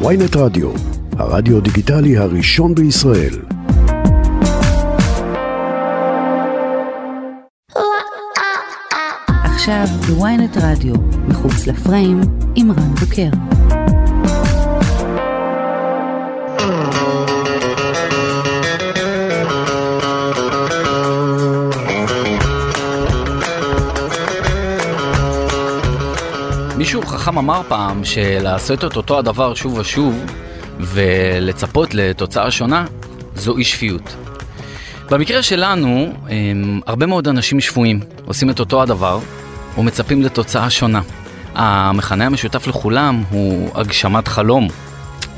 ויינט רדיו, הרדיו דיגיטלי הראשון בישראל. עכשיו בוויינט רדיו, מחוץ לפריים, עם רן בוקר. מישהו חכם אמר פעם שלעשות את אותו הדבר שוב ושוב ולצפות לתוצאה שונה זו אי שפיות. במקרה שלנו, הם, הרבה מאוד אנשים שפויים עושים את אותו הדבר ומצפים לתוצאה שונה. המכנה המשותף לכולם הוא הגשמת חלום,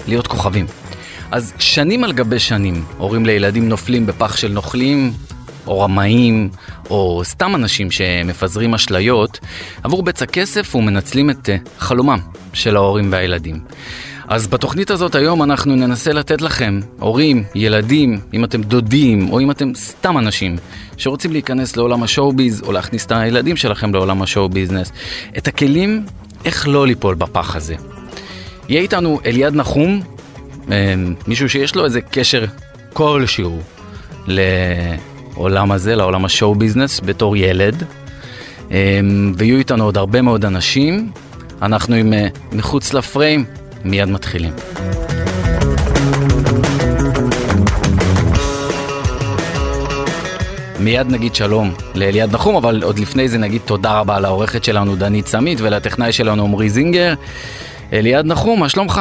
להיות כוכבים. אז שנים על גבי שנים, הורים לילדים נופלים בפח של נוכלים, או רמאים, או סתם אנשים שמפזרים אשליות, עבור בצע כסף ומנצלים את אה, חלומם של ההורים והילדים. אז בתוכנית הזאת היום אנחנו ננסה לתת לכם, הורים, ילדים, אם אתם דודים, או אם אתם סתם אנשים שרוצים להיכנס לעולם השואו-ביז, או להכניס את הילדים שלכם לעולם השואו-ביזנס, את הכלים איך לא ליפול בפח הזה. יהיה איתנו אליעד נחום, אה, מישהו שיש לו איזה קשר כלשהו לעולם הזה, לעולם השואו ביזנס בתור ילד. אמ, ויהיו איתנו עוד הרבה מאוד אנשים. אנחנו עם אה, מחוץ לפריים, מיד מתחילים. מיד נגיד שלום לאליעד נחום, אבל עוד לפני זה נגיד תודה רבה לעורכת שלנו דנית סמית ולטכנאי שלנו עמרי זינגר. אליעד נחום, מה שלומך?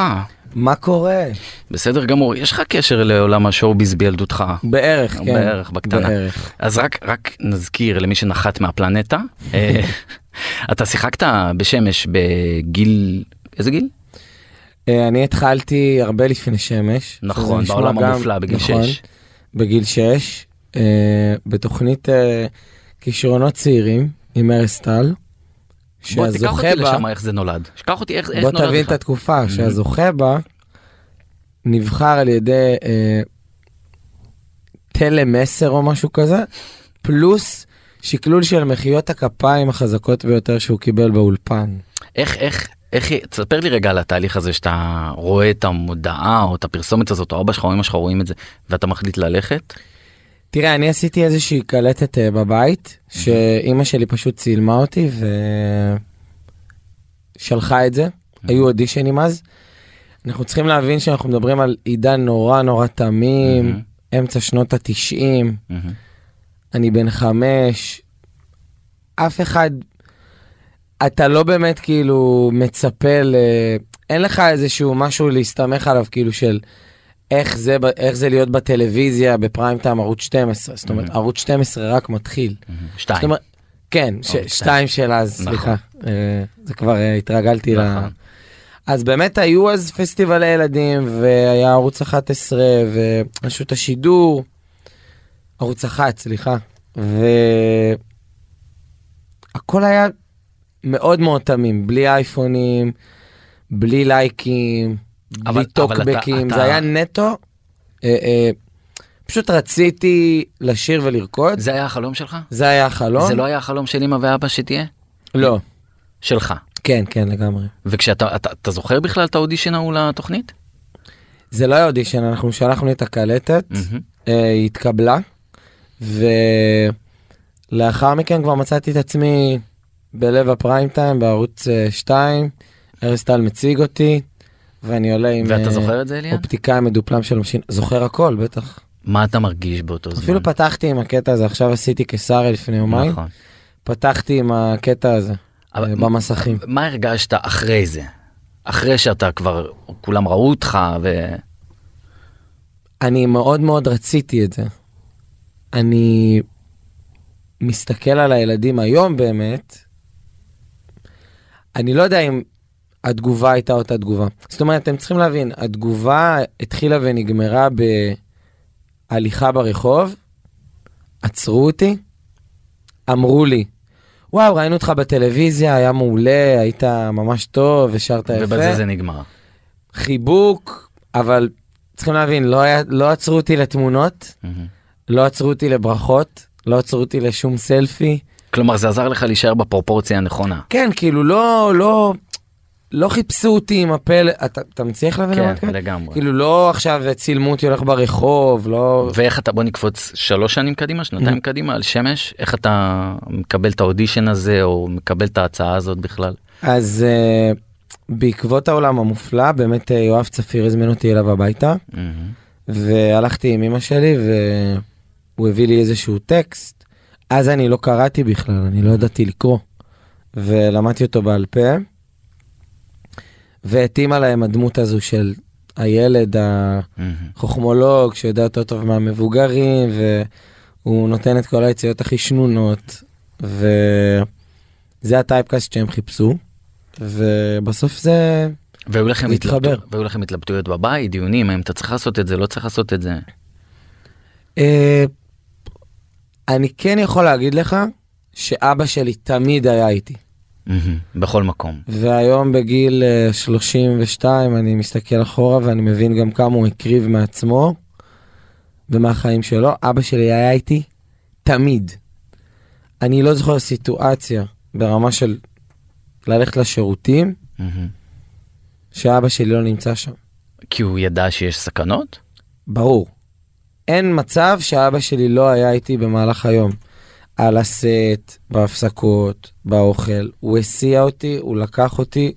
מה קורה? בסדר גמור, יש לך קשר לעולם השואו-ביז בילדותך? בערך, כן. בערך, בקטנה. בערך. אז רק, רק נזכיר למי שנחת מהפלנטה, אה, אתה שיחקת בשמש בגיל, איזה גיל? אה, אני התחלתי הרבה לפני שמש. נכון, בעולם גם- המופלא, בגיל נכון, שש. בגיל שש, אה, בתוכנית כישרונות צעירים עם ארז טל. בוא תיקח שהזוכה אותי בה, לשם איך זה נולד. שכח אותי איך, איך בוא נולד תבין לך. את התקופה, שהזוכה בה נבחר על ידי אה, 10 או משהו כזה, פלוס שקלול של מחיאות הכפיים החזקות ביותר שהוא קיבל באולפן. איך, איך, איך, תספר לי רגע על התהליך הזה שאתה רואה את המודעה או את הפרסומת הזאת, או אבא שלך או אמא שלך רואים את זה, ואתה מחליט ללכת. תראה, אני עשיתי איזושהי קלטת אה, בבית, שאימא שלי פשוט צילמה אותי ושלחה את זה. היו אודישנים אז. אנחנו צריכים להבין שאנחנו מדברים על עידן נורא נורא תמים, אמצע שנות התשעים. אני בן חמש, אף אחד, אתה לא באמת כאילו מצפה ל... אין לך איזשהו משהו להסתמך עליו, כאילו של איך זה, איך זה להיות בטלוויזיה בפריים טיים ערוץ 12. זאת אומרת, Mhm. ערוץ 12 רק מתחיל. שתיים. זאת אומרת, כן, ש- אוקיי. שתיים של אז, נכון. סליחה. אה, זה כבר אה, התרגלתי ל... נכון. אז באמת היו אז פסטיבלי ילדים, והיה ערוץ 11, ורשות השידור, ערוץ אחת, סליחה. והכל היה מאוד מאוד תמים, בלי אייפונים, בלי לייקים, בלי טוקבקים, אתה- זה היה נטו. אה, אה, פשוט רציתי לשיר ולרקוד, זה היה החלום שלך? זה היה החלום. זה לא היה החלום של אמא ואבא שתהיה? לא. שלך. כן, כן, לגמרי. וכשאתה אתה, אתה זוכר בכלל את האודישן ההוא לתוכנית? זה לא היה אודישן, אנחנו שלחנו את הקלטת, מהמם. אה, היא התקבלה, ולאחר מכן כבר מצאתי את עצמי בלב הפריים טיים בערוץ 2, ארז טל מציג אותי, ואני עולה עם ואתה אה, זוכר את זה אליעד? אופטיקאי מדופלם של משין, זוכר הכל, בטח. מה אתה מרגיש באותו זמן? אפילו פתחתי עם הקטע הזה, עכשיו עשיתי קיסריה לפני יומיים, נכון. פתחתי עם הקטע הזה, אבל אה, במסכים. מה הרגשת אחרי זה? אחרי שאתה כבר, כולם ראו אותך ו... אני מאוד מאוד רציתי את זה. אני מסתכל על הילדים היום באמת, אני לא יודע אם התגובה הייתה אותה תגובה. זאת אומרת, אתם צריכים להבין, התגובה התחילה ונגמרה בהליכה ברחוב, עצרו אותי, אמרו לי, וואו, ראינו אותך בטלוויזיה, היה מעולה, היית ממש טוב, השרת יפה. ובזה זה נגמר. חיבוק, אבל צריכים להבין, לא, היה, לא עצרו אותי לתמונות, מהמם. לא עצרו אותי לברכות, לא עצרו אותי לשום סלפי. כלומר זה עזר לך להישאר בפרופורציה הנכונה. כן, כאילו לא, לא, לא חיפשו אותי עם הפלא, אתה, אתה מצליח להבין כן, מתכוון? לגמרי. כאילו לא עכשיו צילמו אותי הולך ברחוב, לא... ואיך אתה, בוא נקפוץ שלוש שנים קדימה, שנתיים. קדימה, על שמש, איך אתה מקבל את האודישן הזה, או מקבל את ההצעה הזאת בכלל? אז uh, בעקבות העולם המופלא, באמת uh, יואב צפיר הזמין אותי אליו הביתה. והלכתי עם אמא שלי והוא הביא לי איזשהו טקסט. אז אני לא קראתי בכלל, אני לא ידעתי לקרוא. ולמדתי אותו בעל פה. והתאימה להם הדמות הזו של הילד. החוכמולוג שיודע יותר טוב מהמבוגרים, והוא נותן את כל היציאות הכי שנונות, וזה הטייפקאסט שהם חיפשו, ובסוף זה... והיו לכם. התלבטו, והיו לכם התלבטויות בבית, דיונים, האם אתה צריך לעשות את זה, לא צריך לעשות את זה. אה, אני כן יכול להגיד לך שאבא שלי תמיד היה איתי. מהמם. בכל מקום. והיום בגיל אה, 32 אני מסתכל אחורה ואני מבין גם כמה הוא הקריב מעצמו ומהחיים שלו. אבא שלי היה איתי תמיד. אני לא זוכר סיטואציה ברמה של ללכת לשירותים מהמם. שאבא שלי לא נמצא שם. כי הוא ידע שיש סכנות? ברור. אין מצב שאבא שלי לא היה איתי במהלך היום. על הסט, בהפסקות, באוכל. הוא הסיע אותי, הוא לקח אותי,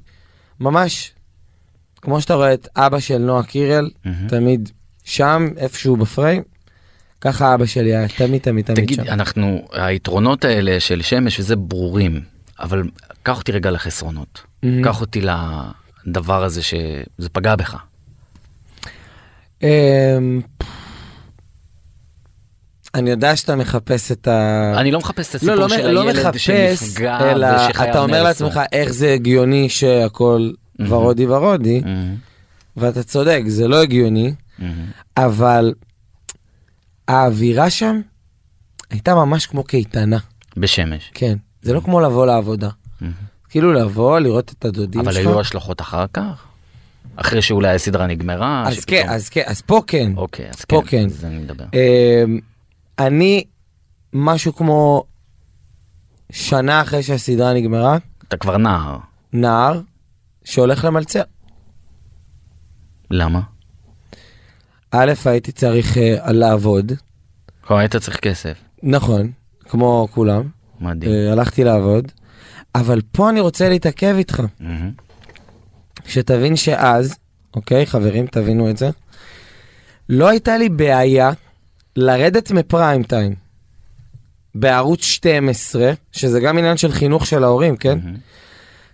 ממש. כמו שאתה רואה את אבא של נועה קירל, מהמם. תמיד שם, איפשהו בפריים, ככה אבא שלי היה תמיד תמיד תמיד תגיד, שם. אנחנו, היתרונות האלה של שמש וזה ברורים, אבל קח אותי רגע לחסרונות. מהמם. קח אותי לדבר הזה שזה פגע בך. אמ, אני יודע שאתה מחפש את ה... אני לא מחפש את לא, הסיפור לא, של לא הילד מחפש, שנפגע אלא אתה אומר נהרסו. לעצמך איך זה הגיוני שהכל מהמם. ורודי ורודי, מהמם, ואתה צודק, זה לא הגיוני, מהמם. אבל האווירה שם הייתה ממש כמו קייטנה, בשמש. כן. זה לא כמו לבוא לעבודה. מהמם. כאילו לבוא, לראות את הדודים אבל שלך. היו השלכות אחר כך? אחרי שאולי הסדרה נגמרה? אז שפתאום- כן, אז כן, אז פה כן. אוקיי, אז פה כן, כן. זה אני מדבר. אני, משהו כמו שנה אחרי שהסדרה נגמרה, אתה כבר נער. נער שהולך למלצר. למה? א', הייתי צריך uh, לעבוד, כבר היית צריך כסף. נכון, כמו כולם, מדהים. uh, הלכתי לעבוד, אבל פה אני רוצה להתעכב איתך. שתבין שאז, אוקיי, חברים, תבינו את זה, לא הייתה לי בעיה לרדת מפריים טיים בערוץ 12, שזה גם עניין של חינוך של ההורים, כן?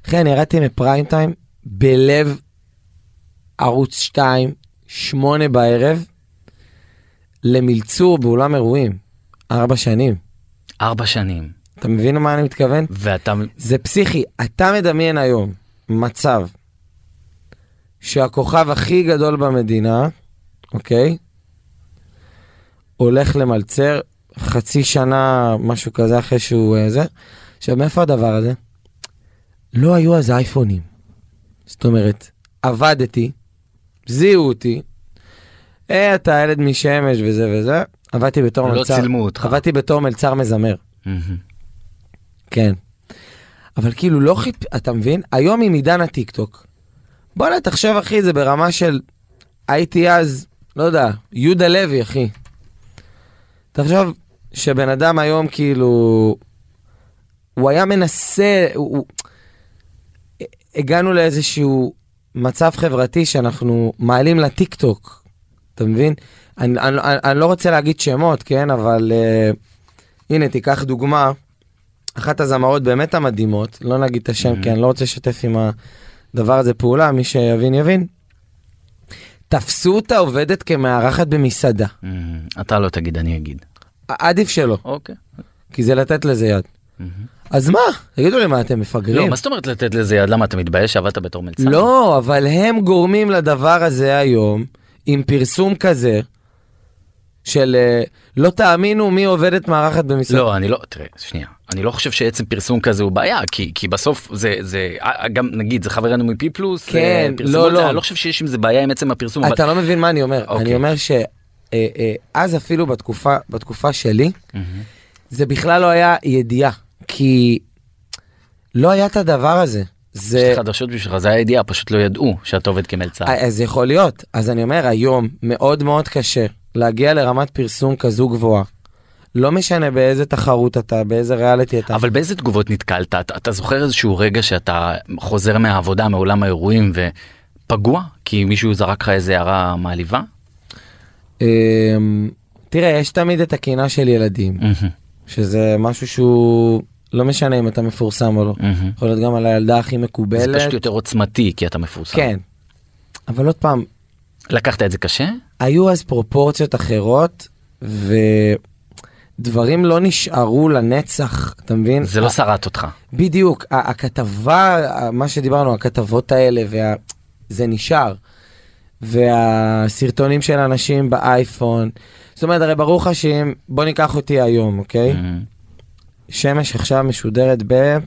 אחי, אני ירדתי מפריים טיים בלב ערוץ 2, 8 בערב, למלצור באולם אירועים. ארבע שנים. ארבע שנים. אתה מבין למה אני מתכוון? ואתה... זה פסיכי. אתה מדמיין היום מצב שהכוכב הכי גדול במדינה, אוקיי? הולך למלצר חצי שנה, משהו כזה, אחרי שהוא אה, זה. עכשיו, מאיפה הדבר הזה? לא היו אז אייפונים. זאת אומרת, עבדתי, זיהו אותי, אה, אתה ילד משמש וזה וזה, עבדתי בתור לא מלצר. צילמו אותך. עבדתי בתור מלצר מזמר. כן. אבל כאילו לא חיפ... אתה מבין? היום עם עידן הטיקטוק. בואנה, תחשוב אחי, זה ברמה של... הייתי אז, לא יודע, יהודה לוי, אחי. תחשוב שבן אדם היום כאילו... הוא היה מנסה... הוא... הוא... הגענו לאיזשהו מצב חברתי שאנחנו מעלים לטיקטוק, אתה מבין? אני, אני, אני, לא רוצה להגיד שמות, כן? אבל uh, הנה, תיקח דוגמה. אחת הזמרות באמת המדהימות, לא נגיד את השם Mhm. כי אני לא רוצה לשתף עם הדבר הזה פעולה, מי שיבין יבין. תפסו אותה עובדת כמארחת במסעדה. מהמם. אתה לא תגיד, אני אגיד. עדיף שלא, אוקיי. כי זה לתת לזה יד. מהמם. אז מה? תגידו לי מה, אתם לא, מפגרים? מה זאת אומרת לתת לזה יד? למה אתה מתבייש שעבדת בתור מלצר? לא, אבל הם גורמים לדבר הזה היום, עם פרסום כזה, של אה, לא תאמינו מי עובדת מארחת במסעדה. לא, אני לא, תראה, שנייה, אני לא חושב שעצם פרסום כזה הוא בעיה, כי, כי בסוף זה, זה, אה, גם נגיד, זה חברנו מפי פלוס, כן, אה, לא, את זה, לא. אני לא חושב שיש עם זה בעיה עם עצם הפרסום, אבל... אתה לא מבין מה אני אומר. אוקיי. אני אומר שאז אפילו בתקופה, בתקופה שלי, מהמם. זה בכלל לא היה ידיעה, כי לא היה את הדבר הזה. זה... יש לי חדשות בשבילך, זה הידיעה, פשוט לא ידעו שאתה עובד כמלצר. אה, אז יכול להיות. אז אני אומר, היום מאוד מאוד קשה להגיע לרמת פרסום כזו גבוהה. לא משנה באיזה תחרות אתה, באיזה ריאליטי אתה. אבל באיזה תגובות נתקלת? אתה, אתה זוכר איזשהו רגע שאתה חוזר מהעבודה, מעולם האירועים, ופגוע? כי מישהו זרק לך איזה הערה מעליבה? אמ, תראה, יש תמיד את הקינה של ילדים, שזה משהו שהוא לא משנה אם אתה מפורסם או לא. יכול להיות גם על הילדה הכי זה מקובלת. פשוט יותר עוצמתי, כי אתה מפורסם. כן. אבל עוד פעם, לקחת את זה קשה? היו אז פרופורציות אחרות, ודברים לא נשארו לנצח, אתה מבין? זה לא שרט אותך. בדיוק, הכתבה, מה שדיברנו, הכתבות האלה, וה... זה נשאר. והסרטונים של אנשים באייפון. זאת אומרת, הרי ברור לך שאם, בוא ניקח אותי היום, אוקיי? מהמם. שמש עכשיו משודרת ב...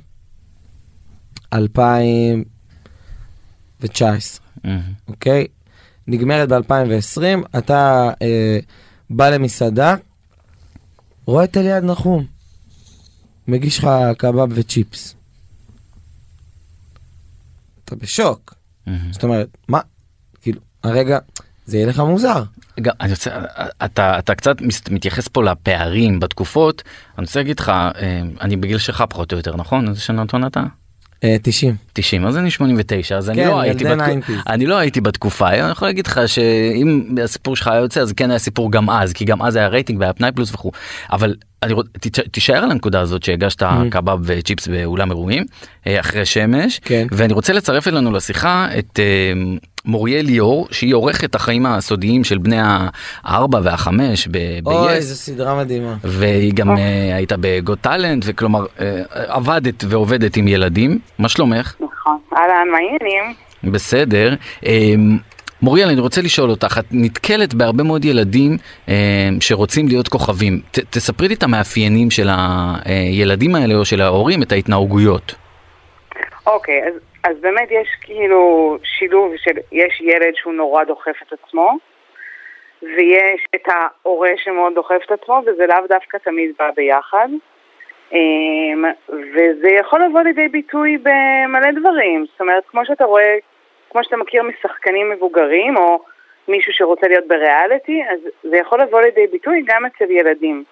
2019, מהמם. אוקיי? נגמרת ב-2020, אתה אה, בא למסעדה, רואה את אליעד נחום, מגיש לך קבב וצ'יפס. אתה בשוק. מהמם. זאת אומרת, מה? כאילו, הרגע, זה יהיה לך מוזר. גם, אני רוצה, אתה, אתה קצת מתייחס פה לפערים בתקופות, אני רוצה להגיד לך, אה, אני בגיל שלך פחות או יותר, נכון? איזה שנה אתה? 90. 90 אז אני 89 אז אני כן, לא הייתי ילדי בתקו- 90s. אני לא הייתי בתקופה אני יכול להגיד לך שאם הסיפור שלך היה יוצא אז כן היה סיפור גם אז כי גם אז היה רייטינג והיה פנאי פלוס וכו' אבל אני רוצ... תיש- תישאר על הנקודה הזאת שהגשת קבב וצ'יפס באולם אירועים אה, אחרי שמש כן. ואני רוצה לצרף אלינו לשיחה את אה, מוריה ליאור שהיא עורכת החיים הסודיים של בני הארבע והחמש ב- אוי, ב-yes איזו סדרה מדהימה. והיא גם אה, הייתה בגוט טאלנט וכלומר אה, עבדת ועובדת עם ילדים מה שלומך? נכון. אהלן, מה העניינים? בסדר. אמ, מוריאל, אני רוצה לשאול אותך, את נתקלת בהרבה מאוד ילדים אמ, שרוצים להיות כוכבים. ת, תספרי לי את המאפיינים של הילדים האלה או של ההורים, את ההתנהגויות. אוקיי, אז, אז באמת יש כאילו שילוב של, יש ילד שהוא נורא דוחף את עצמו, ויש את ההורה שמאוד דוחף את עצמו, וזה לאו דווקא תמיד בא ביחד. אמ, וזה יכול לבוא לידי ביטוי במלא דברים. זאת אומרת, כמו שאתה רואה, כמו שאתה מכיר משחקנים מבוגרים, או מישהו שרוצה להיות בריאליטי, אז זה יכול לבוא לידי ביטוי גם אצל ילדים.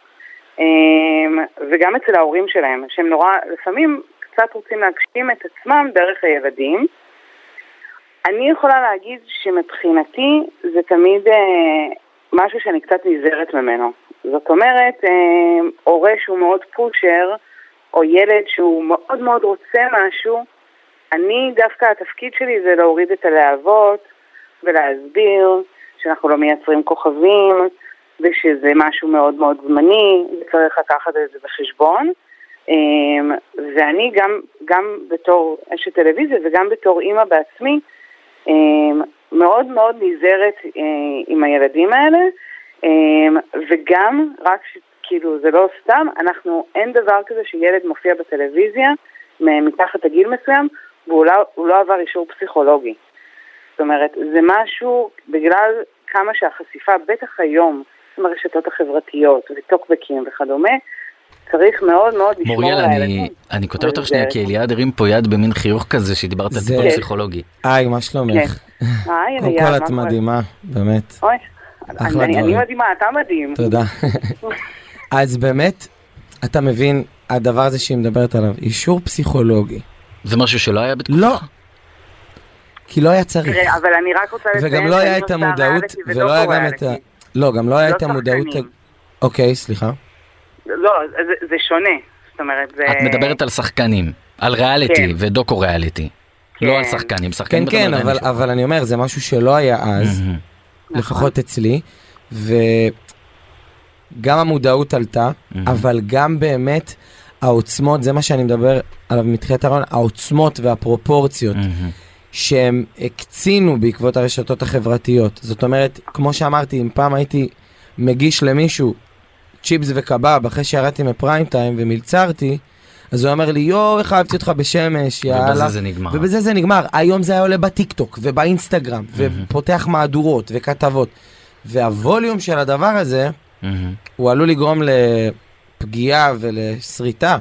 אמ, וגם אצל ההורים שלהם, שהם נורא, לפעמים קצת רוצים להגשים את עצמם דרך הילדים. אני יכולה להגיד שמבחינתי זה תמיד אה, משהו שאני קצת נזהרת ממנו. זאת אומרת, אה, הורה שהוא מאוד פושר, או ילד שהוא מאוד מאוד רוצה משהו, אני דווקא התפקיד שלי זה להוריד את הלהבות ולהסביר שאנחנו לא מייצרים כוכבים ושזה משהו מאוד מאוד זמני וצריך לקחת את זה בחשבון. אמ, ואני גם, גם בתור אשת טלוויזיה וגם בתור אימא בעצמי אמ, מאוד מאוד נזהרת אה, עם הילדים האלה אמ, וגם, רק כאילו זה לא סתם, אנחנו, אין דבר כזה שילד מופיע בטלוויזיה מתחת לגיל מסוים והוא לא, לא עבר אישור פסיכולוגי. זאת אומרת, זה משהו, בגלל כמה שהחשיפה, בטח היום, עם הרשתות החברתיות וטוקבקים וכדומה, צריך מאוד מאוד לשמור מוריאל, על אני, הילדים. אני קוטע אותך שנייה, כי אליעד הרים פה יד במין חיוך כזה שדיברת על טיפול כן. פסיכולוגי. היי, מה שלומך? היי, קודם אליעד, כל מה את? מדהימה, באמת. אוי, אחלה אני, אני דברים. מדהימה, אתה מדהים. תודה. אז באמת, אתה מבין, הדבר הזה שהיא מדברת עליו, אישור פסיכולוגי. זה משהו שלא היה בתקופה? לא. כי לא היה צריך. תראה, אבל אני רק רוצה לציין וגם לא היה את המודעות, ולא היה גם את ה... לא, גם לא היה לא את המודעות... אוקיי, סליחה. לא, זה, זה שונה. זאת אומרת, זה... את מדברת על שחקנים, על ריאליטי כן. ודוקו ריאליטי. כן. לא על שחקנים, כן, שחקנים כן, בדברים אבל. אבל אני אומר, זה משהו שלא היה אז. לפחות אצלי, וגם המודעות עלתה. אבל גם באמת העוצמות, זה מה שאני מדבר עליו מתחילת הרעיון, העוצמות והפרופורציות. שהם הקצינו בעקבות הרשתות החברתיות. זאת אומרת, כמו שאמרתי, אם פעם הייתי מגיש למישהו צ'יפס וקבב אחרי שירדתי מפריים טיים ומלצרתי, אז הוא אומר לי, יואו, איך אהבתי אותך בשמש, יאללה. ובזה זה נגמר. ובזה זה נגמר. היום זה היה עולה בטיקטוק ובאינסטגרם, ופותח מהדורות וכתבות. והווליום של הדבר הזה. הוא עלול לגרום לפגיעה ולשריטה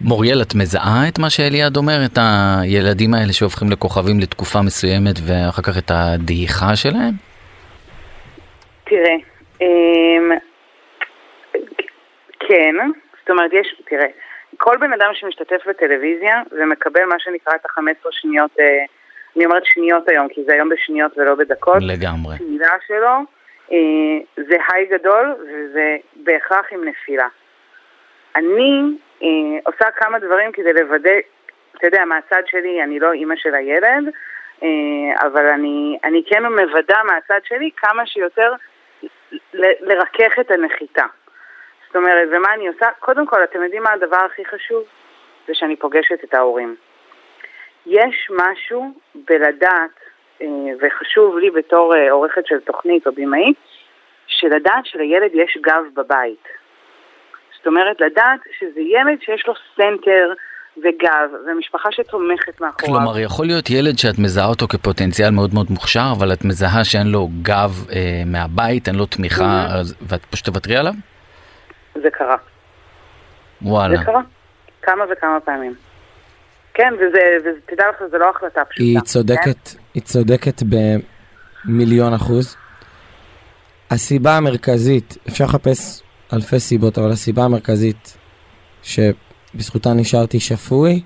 מוריאל, את מזהה את מה שאליעד אומר? את הילדים האלה שהופכים לכוכבים לתקופה מסוימת ואחר כך את הדעיכה שלהם? תראה, אמ, כן, זאת אומרת, יש, תראה, כל בן אדם שמשתתף בטלוויזיה ומקבל מה שנקרא את ה-15 שניות, אה, אני אומרת שניות היום, כי זה היום בשניות ולא בדקות. לגמרי. תהילה שלו, אה, זה היי גדול וזה בהכרח עם נפילה. אני אה, עושה כמה דברים כדי לוודא, אתה יודע, מהצד שלי, אני לא אימא של הילד, אבל אני, אני כן מוודא מהצד שלי כמה שיותר ל- לרכך את הנחיתה. זאת אומרת, ומה אני עושה? קודם כל, אתם יודעים מה הדבר הכי חשוב? זה שאני פוגשת את ההורים. יש משהו בלדעת, אה, וחשוב לי בתור אה, עורכת של תוכנית או במאית, שלדעת שלילד יש גב בבית. זאת אומרת, לדעת שזה ילד שיש לו סנטר וגב, ומשפחה שתומכת מאחוריו. כלומר, יכול להיות ילד שאת מזהה אותו כפוטנציאל מאוד מאוד מוכשר, אבל את מזהה שאין לו גב אה, מהבית, אין לו תמיכה, אז, ואת פשוט תוותרי עליו? זה קרה. וואלה. זה קרה. כמה וכמה פעמים. כן, וזה, ותדע לך, זה לא החלטה פשוטה. היא כן? צודקת, היא צודקת במיליון אחוז. הסיבה המרכזית, אפשר לחפש אלפי סיבות, אבל הסיבה המרכזית שבזכותה נשארתי שפוי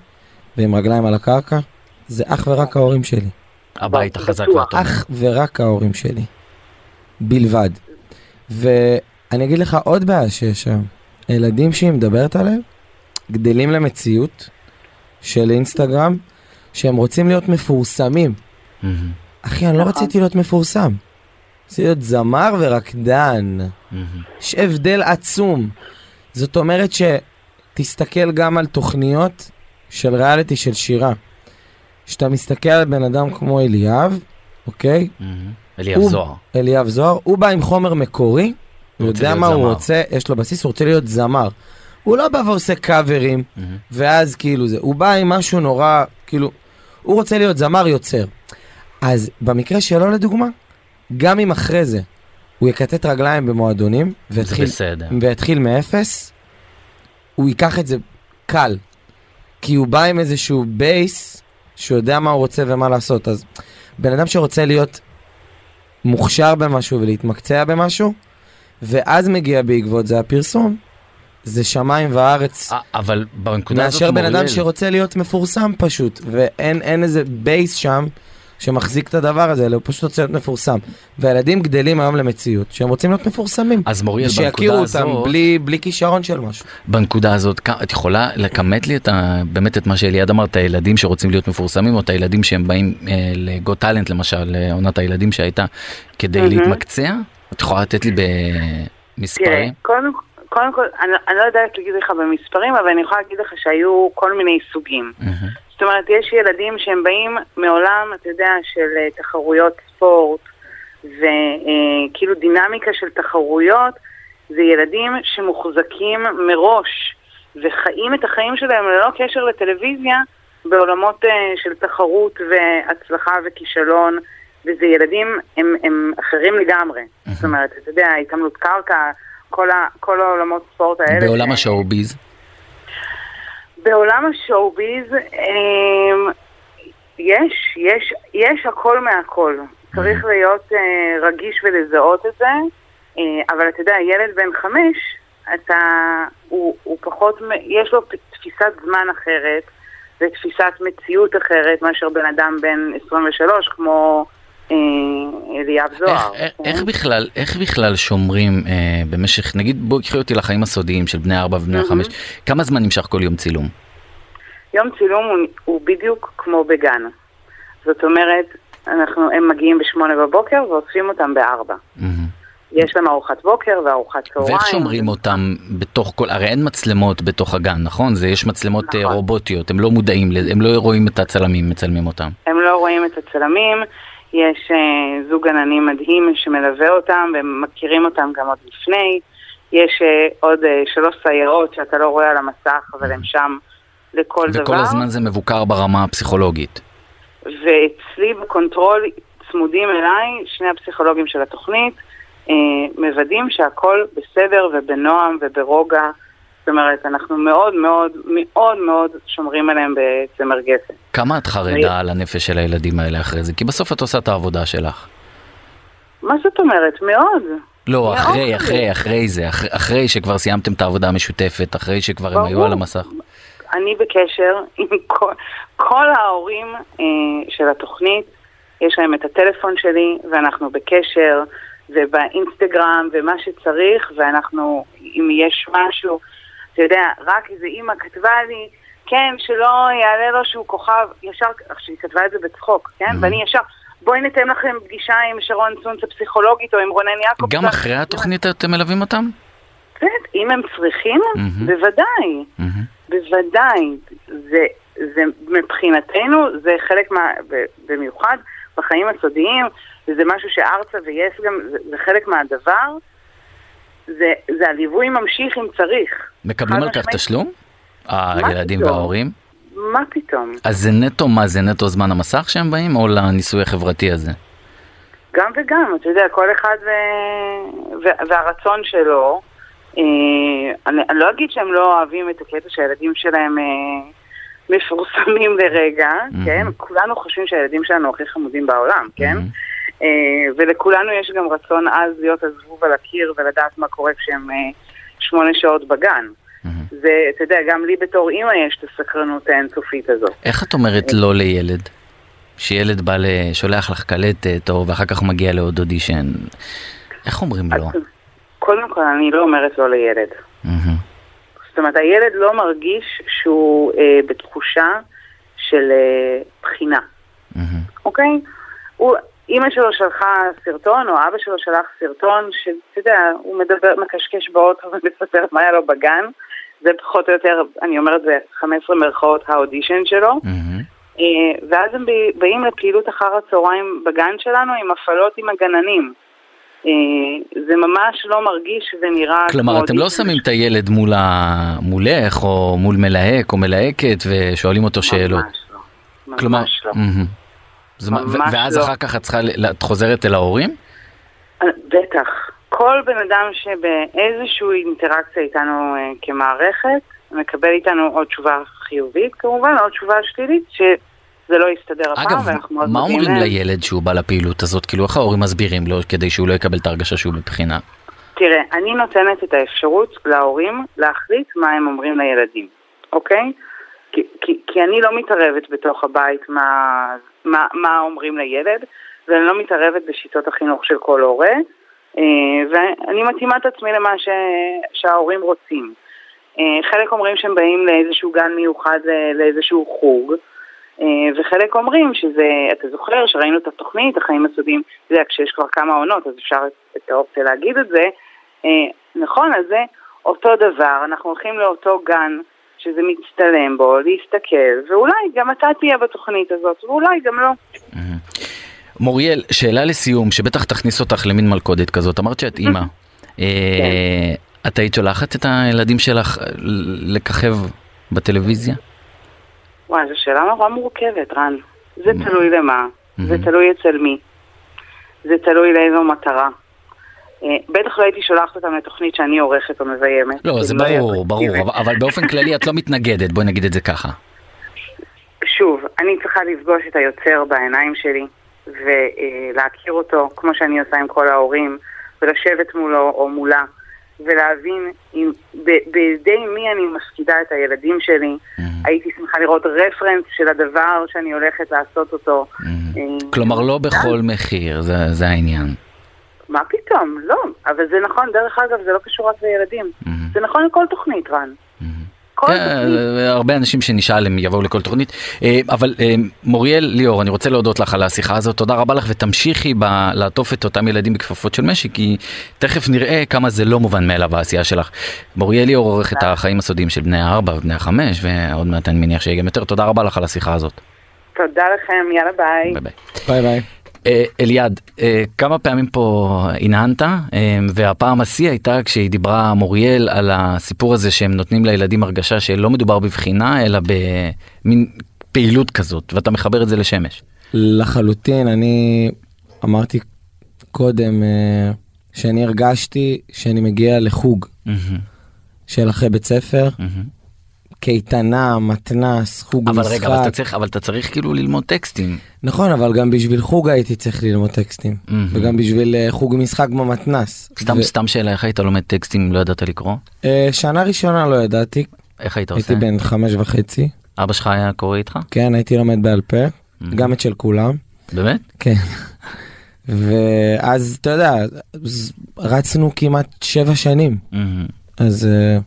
ועם רגליים על הקרקע, זה אך ורק ההורים שלי. הבית החזק. והטוב. אך ורק ההורים שלי. בלבד. ואני אגיד לך עוד בעיה שיש שם. הילדים שהיא מדברת עליהם גדלים למציאות של אינסטגרם שהם רוצים להיות מפורסמים. אחי, אני לא נכון. רציתי להיות מפורסם. רציתי להיות זמר ורקדן. יש הבדל עצום. זאת אומרת שתסתכל גם על תוכניות של ריאליטי של שירה. כשאתה מסתכל על בן אדם כמו אליאב, אוקיי? מהמם. אליאב הוא- זוהר. אליאב זוהר, הוא בא עם חומר מקורי, הוא יודע מה הוא. רוצה, יש לו בסיס, הוא רוצה להיות זמר. הוא לא בא ועושה קאברים, מהמם. ואז כאילו זה, הוא בא עם משהו נורא, כאילו, הוא רוצה להיות זמר יוצר. אז במקרה שלו לדוגמה, גם אם אחרי זה הוא יכתת רגליים במועדונים, ויתחיל. ויתחיל מאפס, הוא ייקח את זה קל. כי הוא בא עם איזשהו base, שהוא יודע מה הוא רוצה ומה לעשות. אז בן אדם שרוצה להיות מוכשר במשהו ולהתמקצע במשהו, ואז מגיע בעקבות זה הפרסום, זה שמיים וארץ. אה, אבל בנקודה הזאת מאשר בן אדם שרוצה להיות מפורסם פשוט, ואין אין איזה בייס שם שמחזיק את הדבר הזה, אלא הוא פשוט רוצה להיות מפורסם. והילדים גדלים היום למציאות שהם רוצים להיות מפורסמים. אז מוריאל, שיכירו בנקודה אותם הזאת, בלי, בלי כישרון של משהו. בנקודה הזאת, את יכולה לכמת לי את ה, באמת את מה שאליעד אמר, את הילדים שרוצים להיות מפורסמים, או את הילדים שהם באים אה, לגו טאלנט למשל, לעונת הילדים שהייתה, כדי מהמם. להתמקצע? את יכולה לתת לי תראה, במספרים? קודם, קודם כל, אני, אני לא יודעת להגיד לך במספרים, אבל אני יכולה להגיד לך שהיו כל מיני סוגים. מהמם. זאת אומרת, יש ילדים שהם באים מעולם, אתה יודע, של אה, תחרויות ספורט, וכאילו דינמיקה של תחרויות, זה ילדים שמוחזקים מראש, וחיים את החיים שלהם ללא קשר לטלוויזיה, בעולמות אה, של תחרות והצלחה וכישלון, וזה ילדים, הם, הם אחרים לגמרי. זאת אומרת, אתה יודע, התעמלות קרקע, כל, ה, כל העולמות ספורט האלה. בעולם השואו-ביז? בעולם השואו-ביז אמ, יש, יש, יש הכל מהכל. צריך להיות אה, רגיש ולזהות את זה, אה, אבל אתה יודע, ילד בן חמש, אתה, הוא, הוא פחות, יש לו תפיסת זמן אחרת ותפיסת מציאות אחרת מאשר בן אדם בן 23, כמו אליאב זוהר. איך, איך, כן? איך בכלל, איך בכלל שומרים אה, במשך, נגיד בואי קחי אותי לחיים הסודיים של בני ארבע ובני מהמם. חמש, כמה זמן נמשך כל יום צילום? יום צילום הוא, הוא בדיוק כמו בגן. זאת אומרת, אנחנו, הם מגיעים בשמונה בבוקר ואוספים אותם בארבע. מהמם. יש להם ארוחת בוקר וארוחת צהריים. ואיך שומרים אותם בתוך כל, הרי אין מצלמות בתוך הגן, נכון? זה יש מצלמות אה, נכון. רובוטיות, הם לא מודעים, הם לא רואים את הצלמים, מצלמים אותם. הם לא רואים את הצלמים, יש אה, זוג עננים מדהים שמלווה אותם, והם מכירים אותם גם עוד לפני. יש אה, עוד אה, שלוש סייעות שאתה לא רואה על המסך, אבל הם שם לכל דבר. וכל הזמן זה מבוקר ברמה הפסיכולוגית. ואצלי ב control צמודים אליי שני הפסיכולוגים של התוכנית, מוודאים שהכל בסדר ובנועם וברוגע, זאת אומרת, אנחנו מאוד מאוד מאוד מאוד שומרים עליהם בצמר גפן. כמה את חרדה על הנפש של הילדים האלה אחרי זה? כי בסוף את עושה את העבודה שלך. מה זאת אומרת? מאוד. לא, אחרי. אחרי, אחרי זה, אחרי, אחרי שכבר סיימתם את העבודה המשותפת, אחרי שכבר הם היו. על המסך. אני בקשר עם כל, כל ההורים אה, של התוכנית, יש להם את הטלפון שלי, ואנחנו בקשר, ובאינסטגרם, ומה שצריך, ואנחנו, אם יש משהו, אתה יודע, רק איזה אימא כתבה לי, כן, שלא יעלה לו שהוא כוכב, ישר, עכשיו, היא כתבה את זה בצחוק, כן? Mhm. ואני ישר, בואי ניתן לכם פגישה עם שרון צונץ הפסיכולוגית, או עם רונן יעקב. גם אחרי התוכנית אתם מלווים אותם? כן, אם הם צריכים, Mhm. בוודאי. מהמם. בוודאי, זה, זה מבחינתנו, זה חלק מה, במיוחד בחיים הסודיים, וזה משהו שארצה ויס גם, זה, זה חלק מהדבר, זה, זה הליווי ממשיך אם צריך. מקבלים על כך. תשלום? הילדים? וההורים? מה פתאום? אז זה נטו מה? זה נטו זמן המסך שהם באים, או לניסוי החברתי הזה? גם וגם, אתה יודע, כל אחד ו... ו... והרצון שלו. אה, אני, אני לא אגיד שהם לא אוהבים את הקטע שהילדים שלהם אה, מפורסמים לרגע, Mhm. כן? כולנו חושבים שהילדים שלנו הכי חמודים בעולם, כן? Mhm. אה, ולכולנו יש גם רצון עז להיות הזבוב על הקיר ולדעת מה קורה כשהם אה, שמונה שעות בגן. זה, אתה יודע, גם לי בתור אימא יש את הסקרנות האינסופית הזאת. איך את אומרת לא לילד? שילד בא, שולח לך קלטת, או ואחר כך מגיע לעוד אודישן. איך אומרים לא? קודם כל, אני לא אומרת לא לילד. זאת אומרת, הילד לא מרגיש שהוא אה, בתחושה של אה, בחינה. אוקיי? הוא, אימא שלו שלחה סרטון, או אבא שלו שלח סרטון, שאתה יודע, הוא מדבר, מקשקש באוטו ומספר מה היה לו בגן. זה פחות או יותר, אני אומרת, זה 15 מירכאות האודישן שלו. אה, ואז הם באים לפעילות אחר הצהריים בגן שלנו עם הפעלות עם הגננים. אה, זה ממש לא מרגיש ונראה כלומר, אתם לא שמים את הילד מול ה... מולך, או מול מלהק או מלהקת, ושואלים אותו שאלות. ממש לא. כלומר, ממש לא. מהמם. זה מה- ו- ממש ואז לא. אחר כך את צריכה, את חוזרת אל ההורים? בטח. כל בן אדם שבאיזושהי אינטראקציה איתנו אה, כמערכת, מקבל איתנו עוד תשובה חיובית כמובן, עוד תשובה שלילית, שזה לא יסתדר הפעם, אגב, ואנחנו מאוד מה מודים אומרים להם. לילד שהוא בא לפעילות הזאת? כאילו, איך ההורים מסבירים לו כדי שהוא לא יקבל את ההרגשה שהוא בבחינה? תראה, אני נותנת את האפשרות להורים להחליט מה הם אומרים לילדים, אוקיי? כי, כי, כי אני לא מתערבת בתוך הבית מה, מה, מה אומרים לילד, ואני לא מתערבת בשיטות החינוך של כל הורה, אה, ואני מתאימה את עצמי למה ש, שההורים רוצים. אה, חלק אומרים שהם באים לאיזשהו גן מיוחד, לאיזשהו חוג, אה, וחלק אומרים שזה, אתה זוכר שראינו את התוכנית, החיים הסודיים, אתה יודע, כשיש כבר כמה עונות, אז אפשר את- האופציה להגיד את זה. נכון, אז זה אותו דבר, אנחנו הולכים לאותו גן שזה מצטלם בו, להסתכל, ואולי גם אתה תהיה בתוכנית הזאת, ואולי גם לא. מוריאל, שאלה לסיום, שבטח תכניס אותך למין מלכודת כזאת, אמרת שאת אימא. כן. אה, את היית שולחת את הילדים שלך ל- לככב בטלוויזיה? וואי, זו שאלה נורא מורכבת, רן. זה. תלוי למה, זה. תלוי אצל מי, זה תלוי לאיזו מטרה. אה, בטח לא הייתי שולחת אותם לתוכנית שאני עורכת או מביימת. לא, זה לא היה ברור, ברור. אבל- באופן כללי את לא מתנגדת, בואי נגיד את זה ככה. שוב, אני צריכה לפגוש את היוצר בעיניים שלי ולהכיר אותו, כמו שאני עושה עם כל ההורים, ולשבת מולו או מולה, ולהבין אם, ב- בידי מי אני מפקידה את הילדים שלי. הייתי שמחה לראות רפרנס של הדבר שאני הולכת לעשות אותו. אה, כלומר, לא בכל מחיר, זה זה העניין. מה פתאום? לא. אבל זה נכון, דרך אגב, זה לא קשור רק לילדים. זה נכון לכל תוכנית, רן. כל כן, תוכנית. הרבה אנשים שנשאל הם יבואו לכל תוכנית. אה, אבל אה, מוריאל ליאור, אני רוצה להודות לך על השיחה הזאת, תודה רבה לך ותמשיכי ב- לעטוף את אותם ילדים בכפפות של משי, כי תכף נראה כמה זה לא מובן מאליו העשייה שלך. מוריאל ליאור עורך את החיים הסודיים של בני הארבע ובני החמש, ועוד מעט אני מניח שיהיה גם יותר. תודה רבה לך על השיחה הזאת. תודה לכם, יאללה ביי. ביי ביי. ביי. אה, אליעד, אה, כמה פעמים פה הנהנת, אה, והפעם השיא הייתה כשהיא דיברה מוריאל על הסיפור הזה שהם נותנים לילדים הרגשה שלא מדובר בבחינה, אלא במין פעילות כזאת, ואתה מחבר את זה לשמש. לחלוטין, אני אמרתי קודם אה, שאני הרגשתי שאני מגיע לחוג, של אחרי בית ספר, מהמם. קייטנה, מתנ"ס, חוג אבל משחק. רגע, אבל אתה צריך, אבל אתה צריך כאילו ללמוד טקסטים. נכון, אבל גם בשביל חוג הייתי צריך ללמוד טקסטים. מהמם. וגם בשביל אה, חוג משחק במתנ"ס. סתם, ו- סתם שאלה, איך היית לומד טקסטים אם לא ידעת לקרוא? אה, שנה ראשונה לא ידעתי, איך היית עושה? הייתי בן חמש וחצי. אבא שלך היה קורא איתך? כן, הייתי לומד בעל פה, מהמם. גם את של כולם. באמת? כן. ואז אתה יודע, רצנו כמעט שבע שנים, מהמם. אז אה,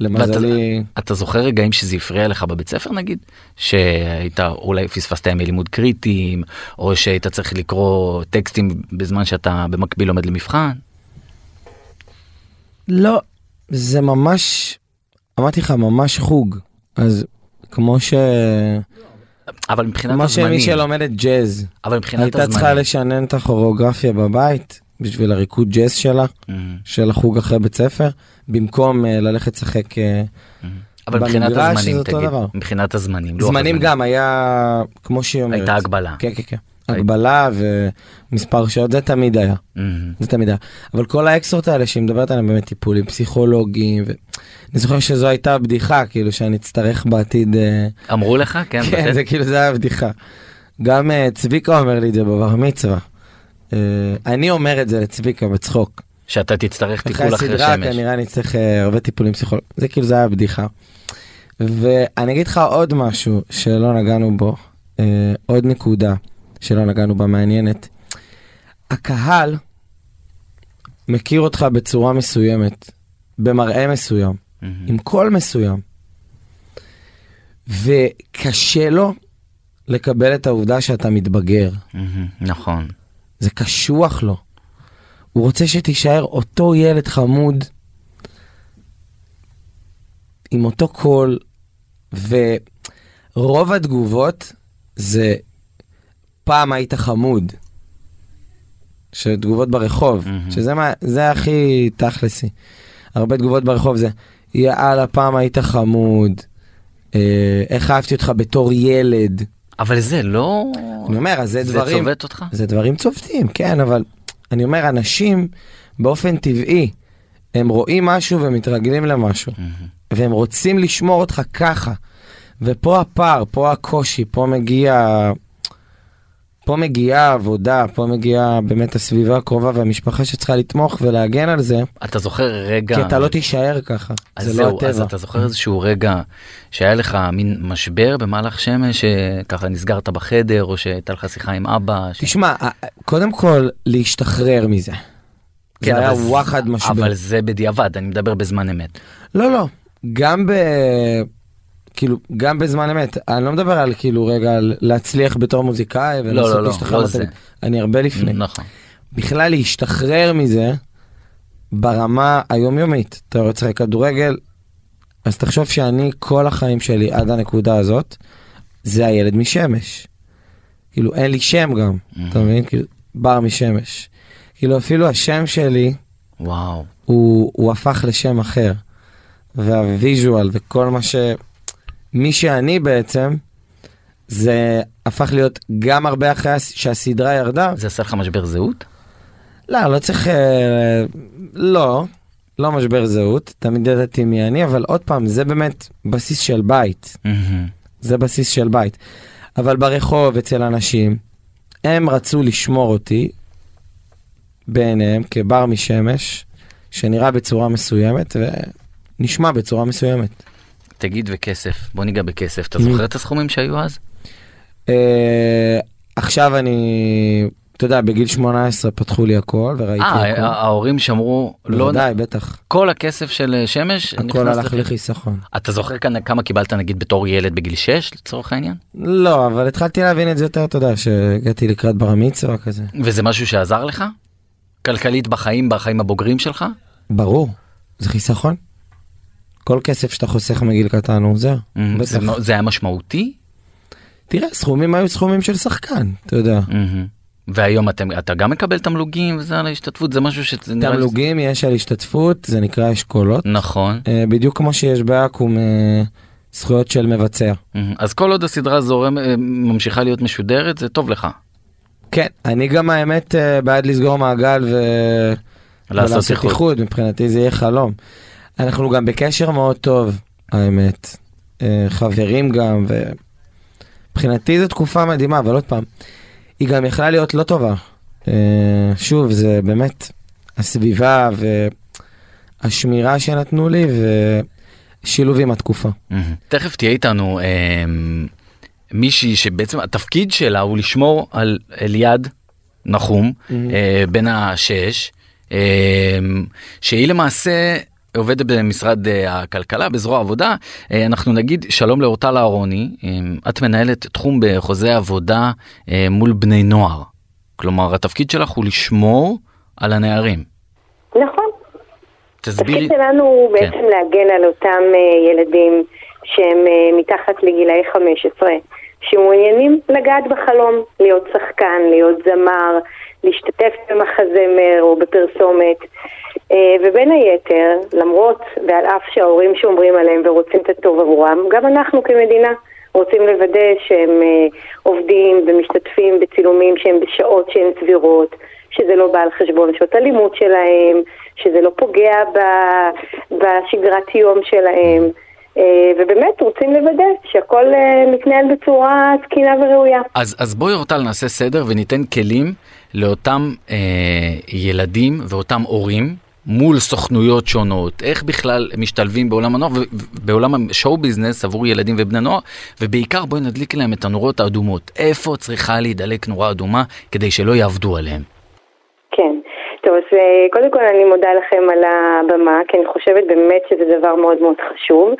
למזלי, אתה זוכר רגעים שזה הפריע לך בבית ספר נגיד? שהיית אולי פספסת ימי לימוד קריטיים, או שהיית צריך לקרוא טקסטים בזמן שאתה במקביל לומד למבחן? לא, זה ממש, אמרתי לך, ממש חוג. אז כמו ש... אבל מבחינת כמו שמי הזמנים, שלומדת ג'אז, אבל מבחינת הייתה צריכה הזמנים, לשנן את הכוריאוגרפיה בבית בשביל הריקוד ג'אז שלה, מהמם. של החוג אחרי בית ספר, במקום אה, ללכת לשחק אה, אבל מבחינת הזמנים תגיד. מבחינת הזמנים, זמנים הזמנים. גם היה, כמו שהיא אומרת. הייתה הגבלה. כן, כן, כן. הגבלה ומספר שעות, זה תמיד היה. זה תמיד היה. אבל כל האקסטרות האלה שהיא מדברת עליהם באמת טיפולים פסיכולוגיים. ו... אני זוכר שזו הייתה בדיחה, כאילו שאני אצטרך בעתיד... אה, אמרו לך? כן, כן. זה כאילו זה היה בדיחה. גם צביקה אומר לי את זה בבר מצווה. אני אומר את זה לצביקה בצחוק. שאתה תצטרך אחרי טיפול אחרי הסדרה שמש. כנראה אני צריך אה, הרבה טיפולים פסיכולוגיים. זה כאילו זה היה בדיחה. ואני אגיד לך עוד משהו שלא נגענו בו, אה, עוד נקודה שלא נגענו בה מעניינת. הקהל מכיר אותך בצורה מסוימת, במראה מסוים, מהמם. עם קול מסוים, וקשה לו לקבל את העובדה שאתה מתבגר. מהמם. נכון. זה קשוח לו. הוא רוצה שתישאר אותו ילד חמוד, עם אותו קול, ורוב התגובות זה פעם היית חמוד. שתגובות ברחוב, מהמם. שזה מה, זה הכי תכלסי. הרבה תגובות ברחוב זה, יאללה, פעם היית חמוד, אה, איך אהבתי אותך בתור ילד. אבל זה לא... אני אומר, אז זה זה דברים... צובט אותך? זה דברים צובטים, כן, אבל אני אומר, אנשים באופן טבעי, הם רואים משהו ומתרגלים למשהו, מהמם. והם רוצים לשמור אותך ככה. ופה הפער, פה הקושי, פה מגיע... פה מגיעה העבודה, פה מגיעה באמת הסביבה הקרובה והמשפחה שצריכה לתמוך ולהגן על זה, אתה זוכר רגע... כי אתה לא תישאר ככה, אז זה זהו, לא אז הטבע. אתה זוכר איזשהו רגע שהיה לך מין משבר במהלך שמש, שככה נסגרת בחדר, או שהייתה לך שיחה עם אבא? ש... תשמע, קודם כל, להשתחרר מזה. זה היה כן, וואחד משבר. אבל זה בדיעבד, אני מדבר בזמן אמת. לא, לא, גם ב... כאילו, גם בזמן אמת. אני לא מדבר על כאילו רגע על להצליח בתור מוזיקאי לא, ולנסות לא, להשתחרר לא מתמיד. זה. אני הרבה לפני. נכון. בכלל להשתחרר מזה ברמה היומיומית. אתה רוצה לשחק כדורגל, אז תחשוב שאני כל החיים שלי עד הנקודה הזאת, זה הילד משמש. כאילו, אין לי שם גם, אתה מבין? כאילו, בר משמש. כאילו, אפילו השם שלי, וואו. הוא, הוא הפך לשם אחר. והוויז'ואל וכל מה ש... מי שאני בעצם, זה הפך להיות גם הרבה אחרי הס- שהסדרה ירדה. זה עשה לך משבר זהות? לא, לא צריך... אה, לא, לא משבר זהות, תמיד ידעתי מי אני, אבל עוד פעם, זה באמת בסיס של בית. זה בסיס של בית. אבל ברחוב, אצל אנשים, הם רצו לשמור אותי בעיניהם כבר משמש, שנראה בצורה מסוימת ונשמע בצורה מסוימת. תגיד וכסף, בוא ניגע בכסף. אתה Mm. זוכר את הסכומים שהיו אז? אה, עכשיו אני, אתה יודע, בגיל 18 פתחו לי הכל וראיתי אה, הכל. ההורים שמרו, לא... בוודאי, בטח. כל הכסף של אה, שמש הכל הלך לך- לחיסכון. אתה זוכר כאן כמה קיבלת נגיד בתור ילד בגיל 6 לצורך העניין? לא, אבל התחלתי להבין את זה יותר, אתה יודע, שהגעתי לקראת בר מצווה כזה. וזה משהו שעזר לך? כלכלית בחיים, בחיים הבוגרים שלך? ברור, זה חיסכון. כל כסף שאתה חוסך מגיל קטן הוא עוזר. Mm, זה, היה משמעותי? תראה, סכומים היו סכומים של שחקן, אתה יודע. מהמם. והיום אתם, אתה גם מקבל תמלוגים וזה על ההשתתפות זה משהו לי- תמלוגים יש על השתתפות, זה נקרא אשכולות. נכון. אה, בדיוק כמו שיש באקו"ם אה, זכויות של מבצע. מהמם. אז כל עוד הסדרה זורם אה, ממשיכה להיות משודרת זה טוב לך. כן, אני גם האמת בעד לסגור מעגל ו... לעשות. איחוד, מבחינתי זה יהיה חלום. אנחנו גם בקשר מאוד טוב, האמת. אה, חברים גם, ומבחינתי זו תקופה מדהימה, אבל עוד פעם, היא גם יכלה להיות לא טובה. אה, שוב, זה באמת הסביבה והשמירה שנתנו לי, ושילוב עם התקופה. תכף תהיה איתנו אה, מישהי שבעצם התפקיד שלה הוא לשמור על אליעד נחום, אה, בן השש, שהיא למעשה עובדת במשרד אה, הכלכלה, בזרוע העבודה. אה, אנחנו נגיד שלום לאורטל אהרוני, אה, את מנהלת תחום בחוזה עבודה מול בני נוער. כלומר, התפקיד שלך הוא לשמור על הנערים. נכון. תסבירי. התפקיד שלנו הוא כן. בעצם להגן על אותם ילדים שהם מתחת לגילאי 15, שמעוניינים לגעת בחלום, להיות שחקן, להיות זמר, להשתתף במחזמר או בפרסומת. אה, ובין היתר, למרות ועל אף שההורים שומרים עליהם ורוצים את הטוב עבורם, גם אנחנו כמדינה רוצים לוודא שהם אה, עובדים ומשתתפים בצילומים שהם בשעות שהן סבירות, שזה לא בא על חשבון שעות הלימוד שלהם, שזה לא פוגע בשגרת יום שלהם, אה, ובאמת רוצים לוודא שהכל מתנהל בצורה תקינה וראויה. אז, אז בואי אורטל נעשה סדר וניתן כלים לאותם אה, ילדים ואותם הורים מול סוכנויות שונות, איך בכלל משתלבים בעולם הנוער ובעולם השואו ביזנס עבור ילדים ובני נוער, ובעיקר בואי נדליק להם את הנורות האדומות. איפה צריכה להידלק נורה אדומה כדי שלא יעבדו עליהם? כן. טוב, אז אה, קודם כל אני מודה לכם על הבמה, כי אני חושבת באמת שזה דבר מאוד מאוד חשוב.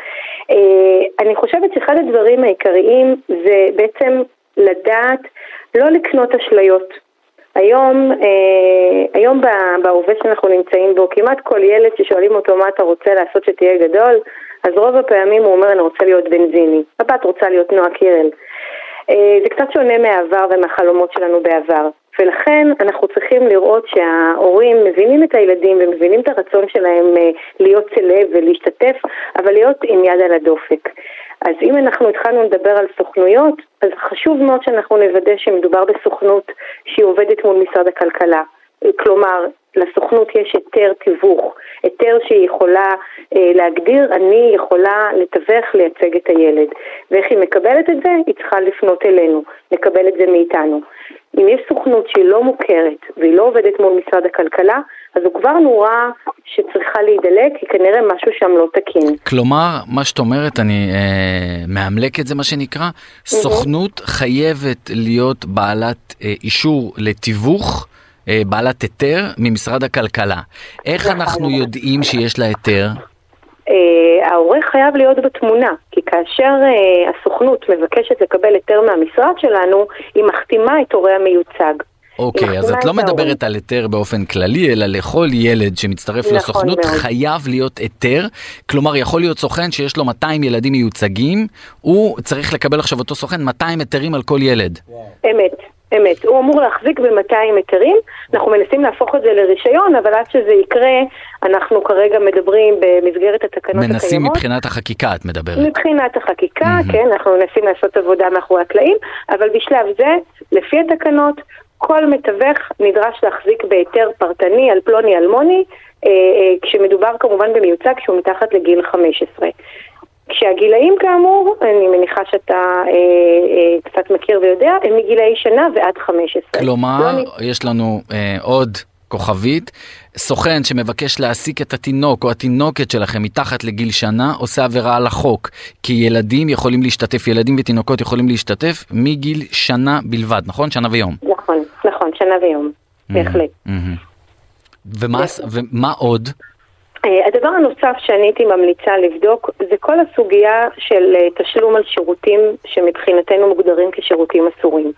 אה, אני חושבת שאחד הדברים העיקריים זה בעצם לדעת לא לקנות אשליות. היום, אה, היום בהווה שאנחנו נמצאים בו, כמעט כל ילד ששואלים אותו מה אתה רוצה לעשות שתהיה גדול, אז רוב הפעמים הוא אומר אני רוצה להיות בנזיני, הבת רוצה להיות נועה קירל. אה, זה קצת שונה מהעבר ומהחלומות שלנו בעבר. ולכן אנחנו צריכים לראות שההורים מבינים את הילדים ומבינים את הרצון שלהם אה, להיות סלב ולהשתתף, אבל להיות עם יד על הדופק. אז אם אנחנו התחלנו לדבר על סוכנויות, אז חשוב מאוד שאנחנו נוודא שמדובר בסוכנות שהיא עובדת מול משרד הכלכלה. כלומר, לסוכנות יש היתר תיווך, היתר שהיא יכולה אה, להגדיר, אני יכולה לתווך, לייצג את הילד. ואיך היא מקבלת את זה? היא צריכה לפנות אלינו, לקבל את זה מאיתנו. אם יש סוכנות שהיא לא מוכרת והיא לא עובדת מול משרד הכלכלה, אז זו כבר נורה שצריכה להידלק, כי כנראה משהו שם לא תקין. כלומר, מה שאת אומרת, אני אה, מאמלק את זה מה שנקרא, סוכנות חייבת להיות בעלת אה, אישור לתיווך, אה, בעלת היתר ממשרד הכלכלה. איך אנחנו יודעים שיש לה היתר? אה, העורך חייב להיות בתמונה, כי כאשר אה, הסוכנות מבקשת לקבל היתר מהמשרד שלנו, היא מחתימה את הורי המיוצג. אוקיי, היא אז את לא ההורים. מדברת על היתר באופן כללי, אלא לכל ילד שמצטרף נכון לסוכנות מאוד. חייב להיות היתר. כלומר, יכול להיות סוכן שיש לו 200 ילדים מיוצגים, הוא צריך לקבל עכשיו אותו סוכן 200 היתרים על כל ילד. אמת, אמת. הוא אמור להחזיק ב-200 היתרים, אנחנו מנסים להפוך את זה לרישיון, אבל עד שזה יקרה, אנחנו כרגע מדברים במסגרת התקנות מנסים הקיימות. מבחינת החקיקה, את מדברת. מבחינת החקיקה, כן, אנחנו מנסים לעשות עבודה מאחורי הקלעים, אבל בשלב זה, לפי התקנות, כל מתווך נדרש להחזיק בהיתר פרטני על פלוני אלמוני, אה, אה, כשמדובר כמובן במיוצג שהוא מתחת לגיל 15. כשהגילאים כאמור, אני מניחה שאתה אה, אה, קצת מכיר ויודע, הם מגילאי שנה ועד 15. כלומר, נ- יש לנו אה, עוד כוכבית, סוכן שמבקש להעסיק את התינוק או התינוקת שלכם מתחת לגיל שנה, עושה עבירה על החוק. כי ילדים יכולים להשתתף, ילדים ותינוקות יכולים להשתתף מגיל שנה בלבד, נכון? שנה ויום. נכון, שנה ויום, בהחלט. ומה, ומה עוד? אה, הדבר הנוסף שאני הייתי ממליצה לבדוק זה כל הסוגיה של אה, תשלום על שירותים שמבחינתנו מוגדרים כשירותים אסורים.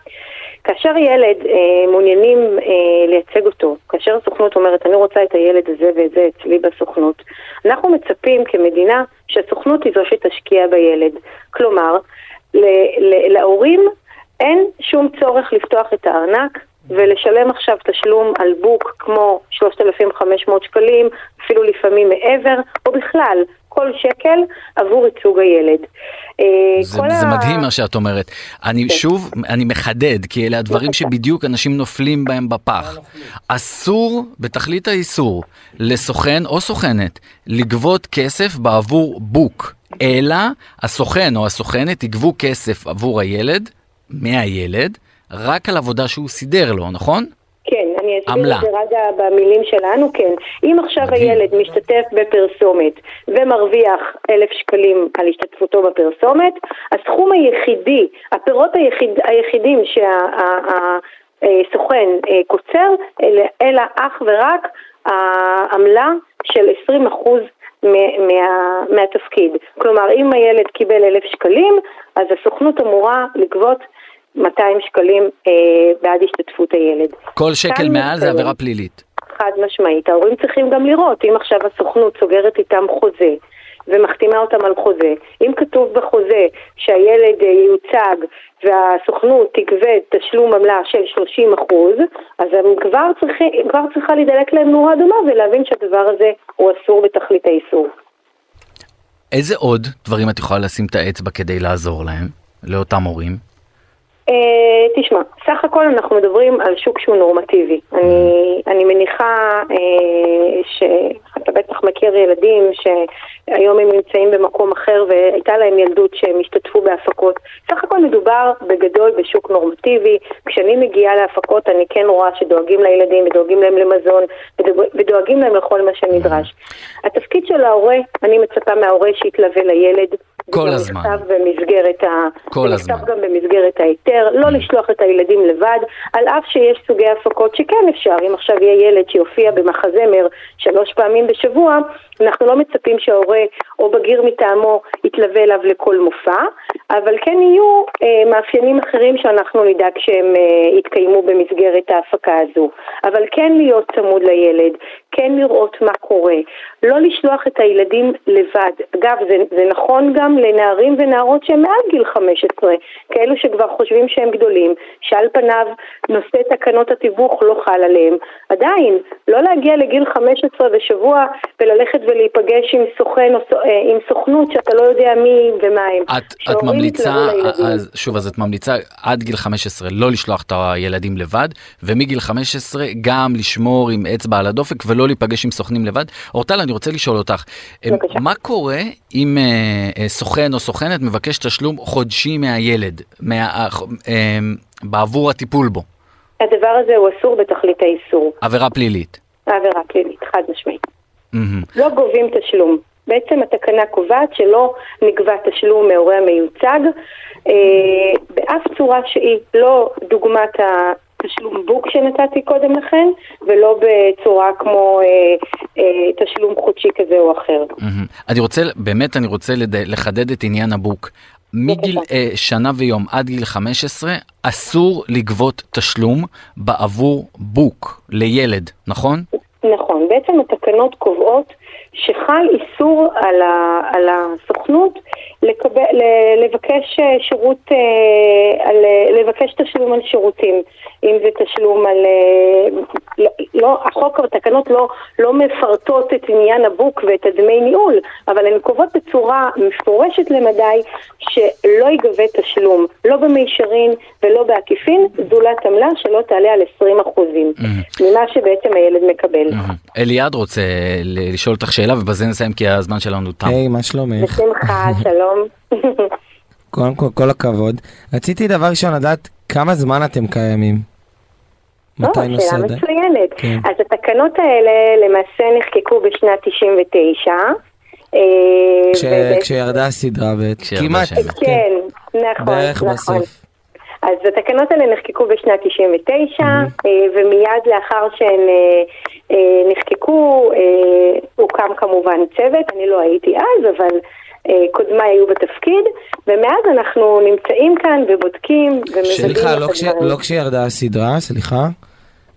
כאשר ילד אה, מעוניינים אה, לייצג אותו, כאשר הסוכנות אומרת אני רוצה את הילד הזה ואת זה אצלי בסוכנות, אנחנו מצפים כמדינה שהסוכנות היא זו שתשקיע בילד. כלומר, להורים אין שום צורך לפתוח את הארנק ולשלם עכשיו תשלום על בוק כמו 3,500 שקלים, אפילו לפעמים מעבר, או בכלל, כל שקל עבור ייצוג הילד. אה, זה, זה ה- מדהים מה שאת אומרת. אני שוב, אני מחדד, כי אלה הדברים. שבדיוק אנשים נופלים בהם בפח. אסור, בתכלית האיסור, לסוכן או סוכנת לגבות כסף בעבור בוק, אלא הסוכן או הסוכנת יגבו כסף עבור הילד, מהילד, רק על עבודה שהוא סידר לו, נכון? כן, אני אסביר עמלה. את זה רגע במילים שלנו, כן. אם עכשיו מדהים. הילד משתתף בפרסומת ומרוויח אלף שקלים על השתתפותו בפרסומת, הסכום היחידי, הפירות היחיד, היחידים שהסוכן אה, קוצר, אלה, אלא אך ורק העמלה של 20% מ- מה, מהתפקיד. כלומר, אם הילד קיבל אלף שקלים, אז הסוכנות אמורה לגבות 200 שקלים אה, בעד השתתפות הילד. כל שקל מעל זה. עבירה פלילית. חד משמעית. ההורים צריכים גם לראות, אם עכשיו הסוכנות סוגרת איתם חוזה ומחתימה אותם על חוזה, אם כתוב בחוזה שהילד אה, ייוצג והסוכנות תגבה תשלום עמלה של 30 אחוז, אז הם כבר, צריכים, כבר צריכה להידלק להם נורה אדומה ולהבין שהדבר הזה הוא אסור בתכלית האיסור. איזה עוד דברים את יכולה לשים את האצבע כדי לעזור להם, לאותם הורים? Uh, תשמע, סך הכל אנחנו מדברים על שוק שהוא נורמטיבי. אני, אני מניחה uh, שאתה בטח מכיר ילדים שהיום הם נמצאים במקום אחר והייתה להם ילדות שהם השתתפו בהפקות. סך הכל מדובר בגדול בשוק נורמטיבי. כשאני מגיעה להפקות אני כן רואה שדואגים לילדים ודואגים להם למזון ודואג- ודואגים להם לכל מה שנדרש. התפקיד של ההורה, אני מצפה מההורה שיתלווה לילד. כל הזמן. נכתב במסגרת ה... כל זה הזמן. נכתב גם במסגרת ההיתר, לא לשלוח את הילדים לבד, על אף שיש סוגי הפקות שכן אפשר, אם עכשיו יהיה ילד שיופיע במחזמר שלוש פעמים בשבוע, אנחנו לא מצפים שההורה או בגיר מטעמו יתלווה אליו לכל מופע, אבל כן יהיו אה, מאפיינים אחרים שאנחנו נדאג שהם אה, יתקיימו במסגרת ההפקה הזו. אבל כן להיות צמוד לילד, כן לראות מה קורה, לא לשלוח את הילדים לבד. אגב, זה, זה נכון גם לנערים ונערות שהם מעל גיל 15, כאלו שכבר חושבים שהם גדולים, שעל פניו נושא תקנות התיווך לא חל עליהם. עדיין, לא להגיע לגיל 15 ושבוע וללכת ולהיפגש עם סוכן או אה, עם סוכנות שאתה לא יודע מי ומה הם. את, את ממליצה, לילדים. אז שוב, אז את ממליצה עד גיל 15 לא לשלוח את הילדים לבד, ומגיל 15 גם לשמור עם אצבע על הדופק ולא להיפגש עם סוכנים לבד. אורטל, אני רוצה לשאול אותך, אה, בבקשה. מה קורה אם אה, אה, סוכן או סוכנת מבקש תשלום חודשי מהילד, מה, אה, אה, בעבור הטיפול בו? הדבר הזה הוא אסור בתכלית האיסור. עבירה פלילית. העבירה פלילית, חד משמעית. מהמם. לא גובים תשלום. בעצם התקנה קובעת שלא נגבה תשלום מהורה המיוצג אה, באף צורה שהיא, לא דוגמת התשלום בוק שנתתי קודם לכן, ולא בצורה כמו אה, אה, תשלום חודשי כזה או אחר. מהמם. אני רוצה, באמת אני רוצה לד... לחדד את עניין הבוק. מגיל אה, שנה ויום עד גיל 15 אסור לגבות תשלום בעבור בוק לילד, נכון? נכון, בעצם התקנות קובעות שחל איסור על, ה, על הסוכנות לקבל, לבקש אה, שירות, אה, על, לבקש תשלום על שירותים, אם זה תשלום על... אה, לא, לא, החוק והתקנות לא, לא מפרטות את עניין הבוק ואת הדמי ניהול, אבל הן קובעות בצורה מפורשת למדי שלא ייגבה תשלום, לא במישרין ולא בעקיפין, זולת עמלה שלא תעלה על 20 אחוזים ממה שבעצם הילד מקבל. אליעד רוצה לשאול אותך שאלה ובזה נסיים כי הזמן שלנו תם. היי, מה שלומך? בשמחה, שלום. קודם כל, כל הכבוד. רציתי דבר ראשון לדעת כמה זמן אתם קיימים. או, מתי שאלה נוסד? מצוינת. כן. אז התקנות האלה למעשה נחקקו בשנת 99. אה, כש- ובעצם- כשירדה הסדרה, כמעט. כן, נכון, בערך נכון. בסוף. אז התקנות האלה נחקקו בשנת 99, אה, ומיד לאחר שהן אה, אה, נחקקו, הוקם כמובן צוות, אני לא הייתי אז, אבל קודמיי היו בתפקיד, ומאז אנחנו נמצאים כאן ובודקים ומוודאים סליחה, לא כש-. לא כשירדה הסדרה, סליחה.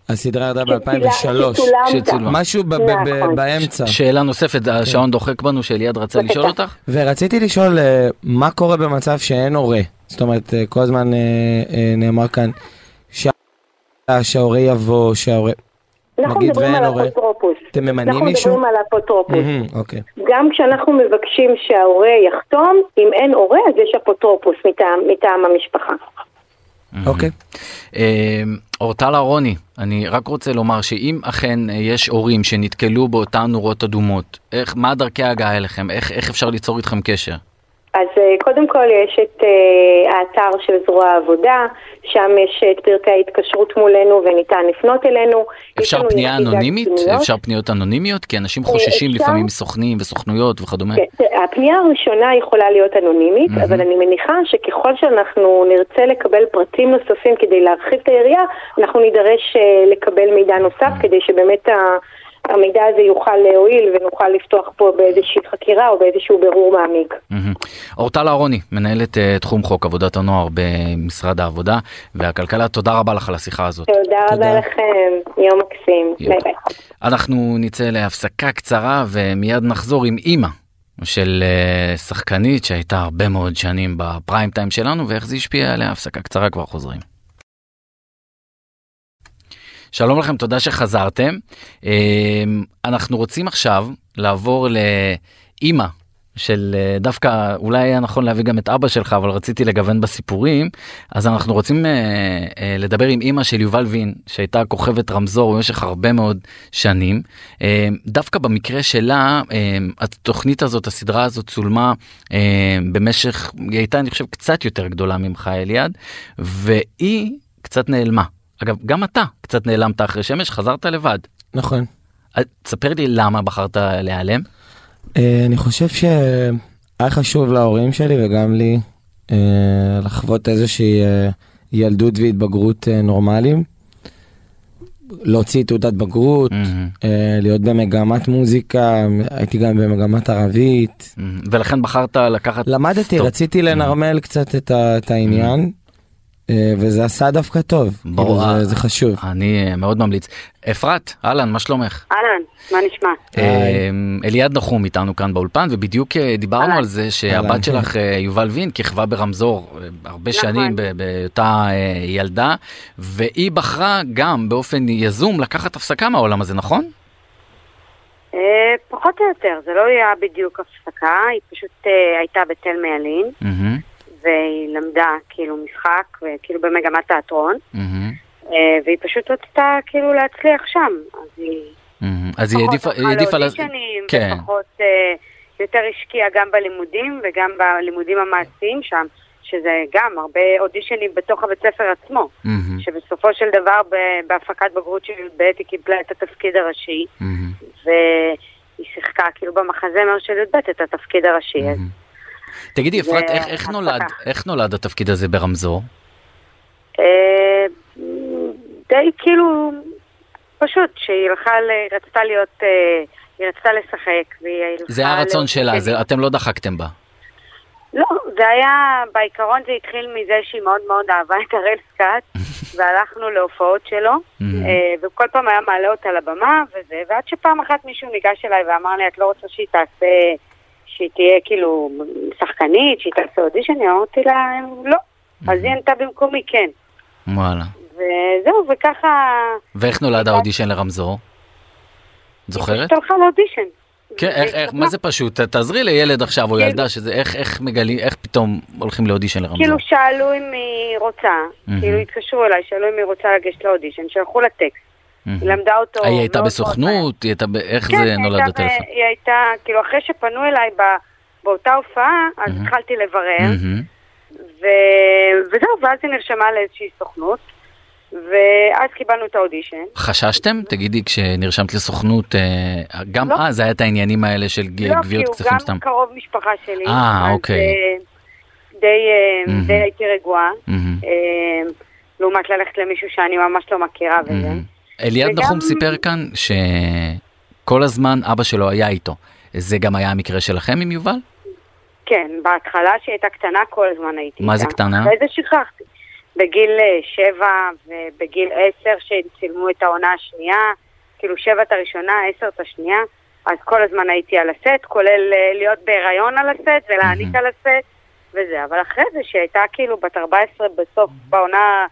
הסדרה ירדה ב-2003. שצולם שצולם. גם. משהו ב- ב- ב- נכון. באמצע. שאלה נוספת, השעון דוחק בנו שאליעד רצה. לשאול אותך? ורציתי לשאול, מה קורה במצב שאין הורה? זאת אומרת, אה, כל הזמן אה, אה, נאמר כאן שה- שההורה יבוא, שההורה... אנחנו נגיד מדברים ואין על. אפוטרופוס. אתם ממנים אנחנו מישהו? מדברים על אפוטרופוס. אוקיי. גם כשאנחנו מבקשים שההורה יחתום, אם אין הורה אז יש אפוטרופוס מטעם, מטעם המשפחה. אוקיי. אורטל אהרוני, אני רק רוצה לומר שאם אכן יש הורים שנתקלו באותן נורות אדומות, איך, מה דרכי ההגעה אליכם? איך, איך אפשר ליצור איתכם קשר? אז אה, קודם כל יש את אה, האתר של זרוע העבודה, שם יש את פרטי ההתקשרות מולנו וניתן לפנות אלינו. אפשר פנייה אנונימית? פניות. אפשר פניות אנונימיות? כי אנשים אה, חוששים אפשר. לפעמים מסוכנים וסוכנויות וכדומה. כן, הפנייה הראשונה יכולה להיות אנונימית, מהמם. אבל אני מניחה שככל שאנחנו נרצה לקבל פרטים נוספים כדי להרחיב את היריעה, אנחנו נידרש לקבל מידע נוסף כדי שבאמת ה- המידע הזה יוכל להועיל ונוכל לפתוח פה באיזושהי חקירה או באיזשהו בירור מעמיק. אורטל אהרוני, מנהלת אה, תחום חוק עבודת הנוער במשרד העבודה והכלכלה, תודה רבה לך על השיחה הזאת. תודה. רבה לכם, יום מקסים. אנחנו נצא להפסקה קצרה ומיד נחזור עם אימא של אה, שחקנית שהייתה הרבה מאוד שנים בפריים טיים שלנו ואיך זה השפיע עליה. הפסקה קצרה כבר חוזרים. שלום לכם, תודה שחזרתם. אה, אנחנו רוצים עכשיו לעבור לאימא של אה, דווקא אולי היה נכון להביא גם את אבא שלך אבל רציתי לגוון בסיפורים. אז אנחנו רוצים אה, אה, לדבר עם אימא של יובל וין שהייתה כוכבת רמזור במשך הרבה מאוד שנים. אה, דווקא במקרה שלה אה, התוכנית הזאת הסדרה הזאת צולמה במשך היא הייתה אני חושב קצת יותר גדולה ממך אליעד והיא קצת נעלמה אגב גם אתה קצת נעלמת אחרי שמש חזרת לבד. נכון. תספר לי למה בחרת להיעלם. אה, אני חושב שהיה חשוב להורים שלי וגם לי אה, לחוות איזושהי אה, ילדות והתבגרות נורמליים. להוציא תעודת בגרות. אה, להיות במגמת מוזיקה, הייתי גם במגמת ערבית. מהמם. ולכן בחרת לקחת למדתי, טוב. רציתי לנרמל קצת את ה- את העניין, אה, וזה עשה דווקא טוב. ברור. כאילו, זה- זה חשוב. אני אה, מאוד ממליץ. אפרת, אהלן, מה שלומך? אהלן, מה נשמע? אה, אליעד נחום איתנו כאן באולפן ובדיוק אה, דיברנו אהלן. על זה שהבת. שלך אה, יובל וין כיכבה ברמזור אה, הרבה נכון. שנים ב- בהיותה אה, ילדה והיא בחרה גם באופן יזום לקחת הפסקה מהעולם הזה נכון? אה, פחות או יותר, זה לא היה בדיוק הפסקה, היא פשוט אה, הייתה בתל מיילין, והיא למדה כאילו משחק, וכאילו במגמת תיאטרון, אה, והיא פשוט רצתה כאילו להצליח שם, אז היא. אז היא פחות העדיפה, היא הלכה לאודישנים, כן. ופחות אה, יותר השקיעה גם בלימודים וגם בלימודים המעשיים שם, שזה גם הרבה אודישנים בתוך הבית ספר עצמו, שבסופו של דבר בהפקת בגרות של י"ב היא קיבלה את התפקיד הראשי, והיא שיחקה כאילו במחזמר של י"ב את התפקיד הראשי. מהמם. תגידי אפרת איך- איך. נולד איך נולד התפקיד הזה ברמזור? אה, די כאילו, פשוט שהיא הלכה, רצתה להיות, אה, היא רצתה לשחק, והיא הלכה... זה היה הרצון. שלה זה אתם לא דחקתם בה. לא, זה היה, בעיקרון זה התחיל מזה שהיא מאוד מאוד אהבה את הראל סקאט, והלכנו להופעות שלו. אה, וכל פעם היה מעלה אותה לבמה וזה, ועד שפעם אחת מישהו ניגש אליי ואמר לי, את לא רוצה שהיא תעשה, שהיא תהיה כאילו שחקנית, שהיא תעשה אודישן? אמרתי לה, לא. אז היא ענתה במקומי, כן. וואלה. וזהו, וככה... ואיך נולד האודישן לרמזור? את זוכרת? פשוט הלכה לאודישן. כן, איך, איך, מה זה פשוט? תעזרי לילד עכשיו או כאילו- ילדה שזה, איך, איך מגלים, איך פתאום הולכים לאודישן לרמזור? כאילו שאלו אם היא רוצה, מהמם. כאילו התקשרו אליי, שאלו אם היא רוצה לגשת לאודישן, שלחו לה טקסט. היא למדה אותו. היא הייתה. בסוכנות? היא הייתה, ב- איך כן, זה נולד הטלפון? היא הייתה, כאילו אחרי שפנו אליי ב- באותה הופעה, אז מהמם. התחלתי לברר. ו- וזהו, ואז היא נרשמה לאיזושהי סוכנות, ואז קיבלנו את האודישן. חשתם? תגידי, כשנרשמת לסוכנות, אה, גם לא. אז היה את העניינים האלה של ג- לא, כי גביעות הוא כספים גם סתם. קרוב משפחה שלי. אה, אז, אוקיי. אה, די אה, מהמם. די הייתי רגועה. אה, לעומת ללכת למישהו שאני ממש לא מכירה וזה. מהמם. אליעד וגם- נחום סיפר כאן שכל הזמן אבא שלו היה איתו. זה גם היה המקרה שלכם עם יובל? כן, בהתחלה שהיא הייתה קטנה כל הזמן הייתי מה זה איתה. קטנה? אחרי זה שכחתי. בגיל אה, שבע ובגיל עשר שצילמו את העונה השנייה, כאילו שבע את הראשונה, עשר את השנייה, אז כל הזמן הייתי על הסט, כולל אה, להיות בהיריון על הסט ולהעניק. על הסט וזה. אבל אחרי זה שהיא הייתה כאילו בת 14 בסוף בעונה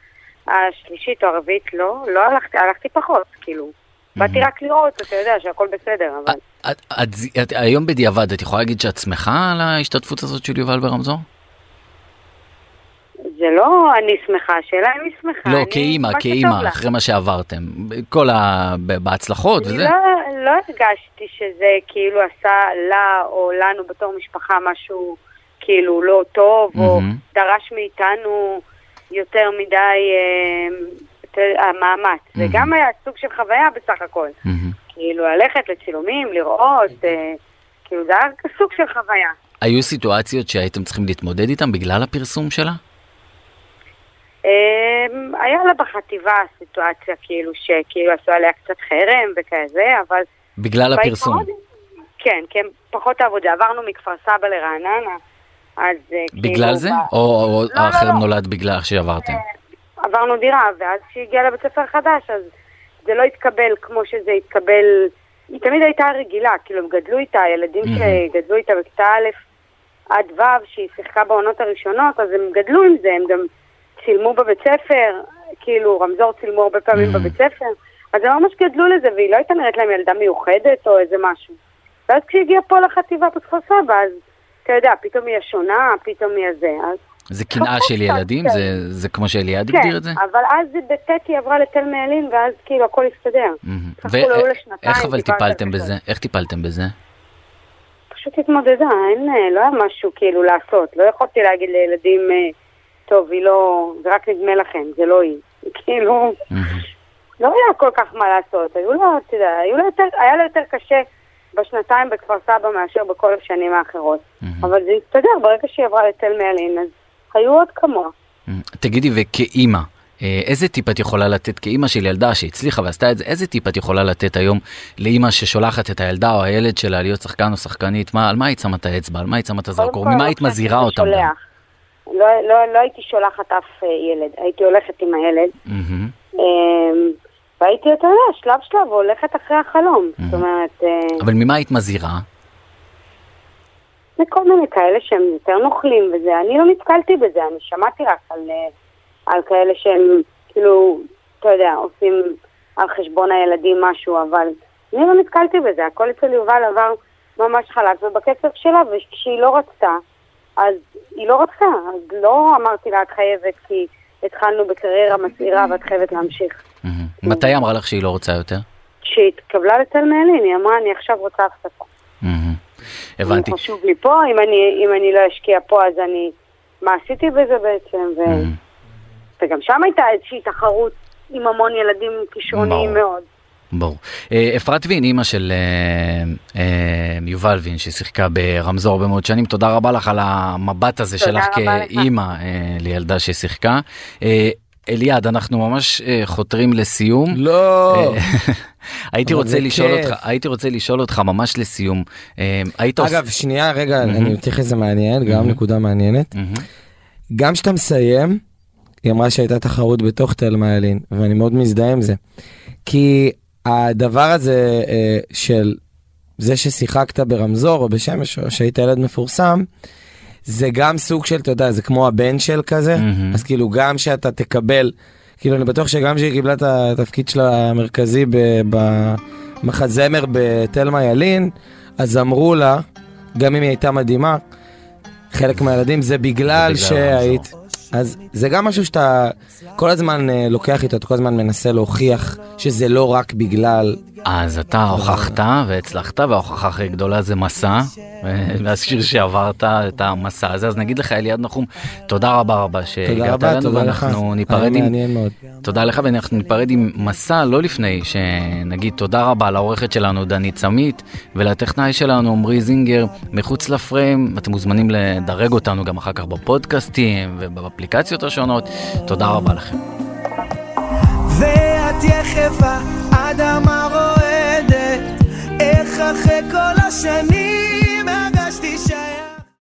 השלישית או הרביעית, לא, לא הלכתי, הלכתי פחות, כאילו. באתי רק לראות, אתה יודע שהכל בסדר, אבל... את, את, את, היום בדיעבד, את יכולה להגיד שאת שמחה על ההשתתפות הזאת של יובל ברמזור? זה לא אני שמחה, השאלה אם היא שמחה. לא, כאימא, כאימא. אחרי מה שעברתם. כל ה... בהצלחות וזה. לא, לא הרגשתי שזה כאילו עשה לה או לנו בתור משפחה משהו כאילו לא טוב, או מהמם. דרש מאיתנו יותר מדי אה, המאמץ. זה. גם היה סוג של חוויה בסך הכל. כאילו ללכת לצילומים, לראות, אה, כאילו זה היה סוג של חוויה. היו סיטואציות שהייתם צריכים להתמודד איתם בגלל הפרסום שלה? אה, היה לה בחטיבה סיטואציה כאילו שכאילו עשו עליה קצת חרם וכזה, אבל... בגלל הפרסום. כן, כן, פחות העבודה. עברנו מכפר סבא לרעננה, אז אה, כאילו... בגלל זה? או או לא, החרם לא. נולד בגלל שעברתם? עברנו דירה, ואז כשהיא הגיעה לבית ספר חדש, אז זה לא התקבל כמו שזה התקבל... היא תמיד הייתה רגילה, כאילו הם גדלו איתה, הילדים. שגדלו איתה בכיתה א' עד ו', שהיא שיחקה בעונות הראשונות, אז הם גדלו עם זה, הם גם צילמו בבית ספר, כאילו רמזור צילמו הרבה פעמים. בבית ספר, אז הם ממש גדלו לזה, והיא לא הייתה נראית להם ילדה מיוחדת או איזה משהו. ואז כשהיא הגיעה פה לחטיבה בכפר סבא, אז אתה יודע, פתאום היא השונה, פתאום היא הזה, אז... זה קנאה של ילדים? כן. זה- זה כמו שאליעד כן, הגדיר את זה? אבל אז בט' היא עברה לתל מעלין, ואז כאילו הכל הסתדר. ואיך אבל טיפלתם בזה? איך טיפלתם בזה? פשוט התמודדה, אין, אה, לא היה משהו כאילו לעשות. לא יכולתי להגיד לילדים, אה, טוב, היא לא, זה רק נדמה לכם, זה לא היא. כאילו. לא היה כל כך מה לעשות. היו לה, אתה יודע, היה לה יותר קשה בשנתיים בכפר סבא מאשר בכל השנים האחרות. מהמם. אבל זה הסתדר, ברגע שהיא עברה לתל מעלין, אז היו עוד כמוה. תגידי, וכאימא, אה, איזה טיפ את יכולה לתת כאימא של ילדה שהצליחה ועשתה את זה, איזה טיפ את יכולה לתת היום לאימא ששולחת את הילדה או הילד שלה להיות שחקן או שחקנית, מה, על מה היית שמה את האצבע, על מה היית שמה את הזרקור, ממה היית מזהירה אותם? לא, לא, לא הייתי שולחת אף אה, ילד, הייתי הולכת עם הילד. מהמם. והייתי, אתה יודע, שלב שלב הולכת אחרי החלום. זאת אומרת, אה, אבל ממה היית מזהירה? מכל מיני כאלה שהם יותר נוכלים וזה. אני לא נתקלתי בזה, אני שמעתי רק על, אה, על כאלה שהם, כאילו, אתה יודע, עושים על חשבון הילדים משהו, אבל אני לא נתקלתי בזה. הכל אצל יובל עבר ממש חלק, ובקצב שלה, וכשהיא לא רצתה, אז היא לא רצתה. אז לא אמרתי לה, את חייבת, כי התחלנו בקריירה מסעירה ואת חייבת להמשיך. מתי היא אמרה לך שהיא לא רוצה יותר? כשהיא התקבלה לתל מעלין, היא אמרה, אני עכשיו רוצה הפסקה. הבנתי. אם חשוב לי פה, אם אני, אם אני לא אשקיע פה, אז אני... מה עשיתי בזה בעצם? ו... וגם שם הייתה איזושהי תחרות עם המון ילדים כישרוניים. מאוד. ברור. אה, אפרת וין, אימא של אה, אה, יובל וין, ששיחקה ברמזור הרבה מאוד שנים, תודה רבה לך על המבט הזה שלך. כאימא לילדה ששיחקה. אליעד, אנחנו ממש אה, חותרים לסיום. לא. אה, הייתי רוצה לשאול כיף. אותך, הייתי רוצה לשאול אותך ממש לסיום, אה, היית. אגב, שנייה, רגע. אני מתייחס לזה מעניין, גם. נקודה מעניינת. גם כשאתה מסיים, היא אמרה שהייתה תחרות בתוך תל מעלין, ואני מאוד מזדהה עם זה. כי הדבר הזה אה, של זה ששיחקת ברמזור או בשמש, או שהיית ילד מפורסם, זה גם סוג של, אתה יודע, זה כמו הבן של כזה, מהמם. אז כאילו גם שאתה תקבל, כאילו אני בטוח שגם כשהיא קיבלה את התפקיד שלה המרכזי במחזמר בתלמה ילין, אז אמרו לה, גם אם היא הייתה מדהימה, חלק מהילדים זה בגלל זה בגלל שהיית... אז זה גם משהו שאתה כל הזמן אה, לוקח איתו, אתה כל הזמן מנסה להוכיח שזה לא רק בגלל... אז אתה הוכחת והצלחת, וההוכחה הכי גדולה זה מסע, להזכיר שעברת את המסע הזה, אז נגיד לך אליעד נחום, תודה רבה רבה שהגעת אלינו. ואנחנו ניפרד עם... תודה לך, ואנחנו ניפרד עם מסע, לא לפני שנגיד תודה רבה לעורכת שלנו דנית סמית, ולטכנאי שלנו עמרי זינגר, מחוץ לפריים, אתם מוזמנים לדרג אותנו גם אחר כך בפודקאסטים ובאפליקציות השונות, תודה רבה לכם. ואת יחפה, אדמה רועדת, איך אחרי כל השנים